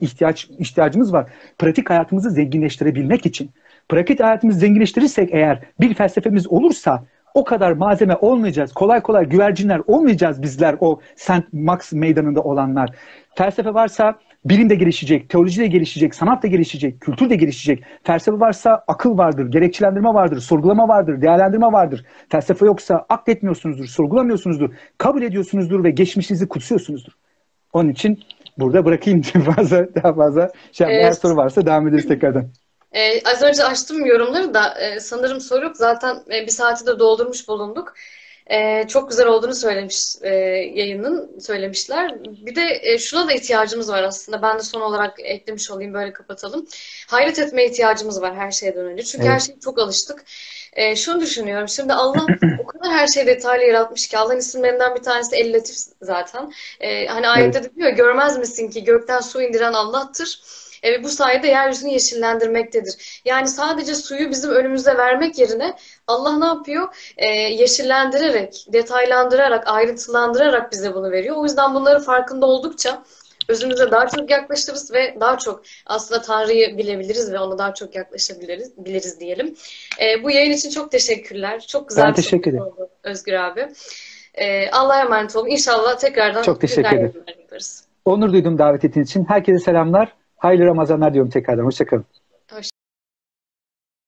ihtiyaç ihtiyacımız var. Pratik hayatımızı zenginleştirebilmek için. Pratik hayatımızı zenginleştirirsek eğer bir felsefemiz olursa o kadar malzeme olmayacağız. Kolay kolay güvercinler olmayacağız bizler o St. Max meydanında olanlar. Felsefe varsa bilim de gelişecek, teoloji de gelişecek, sanat da gelişecek, kültür de gelişecek. Felsefe varsa akıl vardır, gerekçelendirme vardır, sorgulama vardır, değerlendirme vardır. Felsefe yoksa akletmiyorsunuzdur, sorgulamıyorsunuzdur, kabul ediyorsunuzdur ve geçmişinizi kutsuyorsunuzdur. Onun için burada bırakayım fazla daha fazla. Şey, evet. Eğer soru varsa devam ederiz tekrardan. Ee, az önce açtım yorumları da e, sanırım soru yok. Zaten e, bir saati de doldurmuş bulunduk. E, çok güzel olduğunu söylemiş e, yayının söylemişler. Bir de e, şuna da ihtiyacımız var aslında. Ben de son olarak eklemiş olayım böyle kapatalım. Hayret etmeye ihtiyacımız var her şeyden önce. Çünkü evet. her şeye çok alıştık. E, şunu düşünüyorum. Şimdi Allah o kadar her şeyi detaylı yaratmış ki Allah'ın isimlerinden bir tanesi El Latif zaten. E, hani ayette evet. diyor görmez misin ki gökten su indiren Allah'tır. E, bu sayede yeryüzünü yeşillendirmektedir. Yani sadece suyu bizim önümüze vermek yerine Allah ne yapıyor? E, yeşillendirerek, detaylandırarak, ayrıntılandırarak bize bunu veriyor. O yüzden bunları farkında oldukça özümüze daha çok yaklaşırız ve daha çok aslında Tanrı'yı bilebiliriz ve ona daha çok yaklaşabiliriz biliriz diyelim. E, bu yayın için çok teşekkürler. Çok güzel ben bir teşekkür ederim. oldu Özgür abi. E, Allah'a emanet olun. İnşallah tekrardan çok teşekkür ederim. Yaparız. Onur duydum davet ettiğiniz için. Herkese selamlar. Hayırlı Ramazanlar diyorum tekrardan. Hoşçakalın.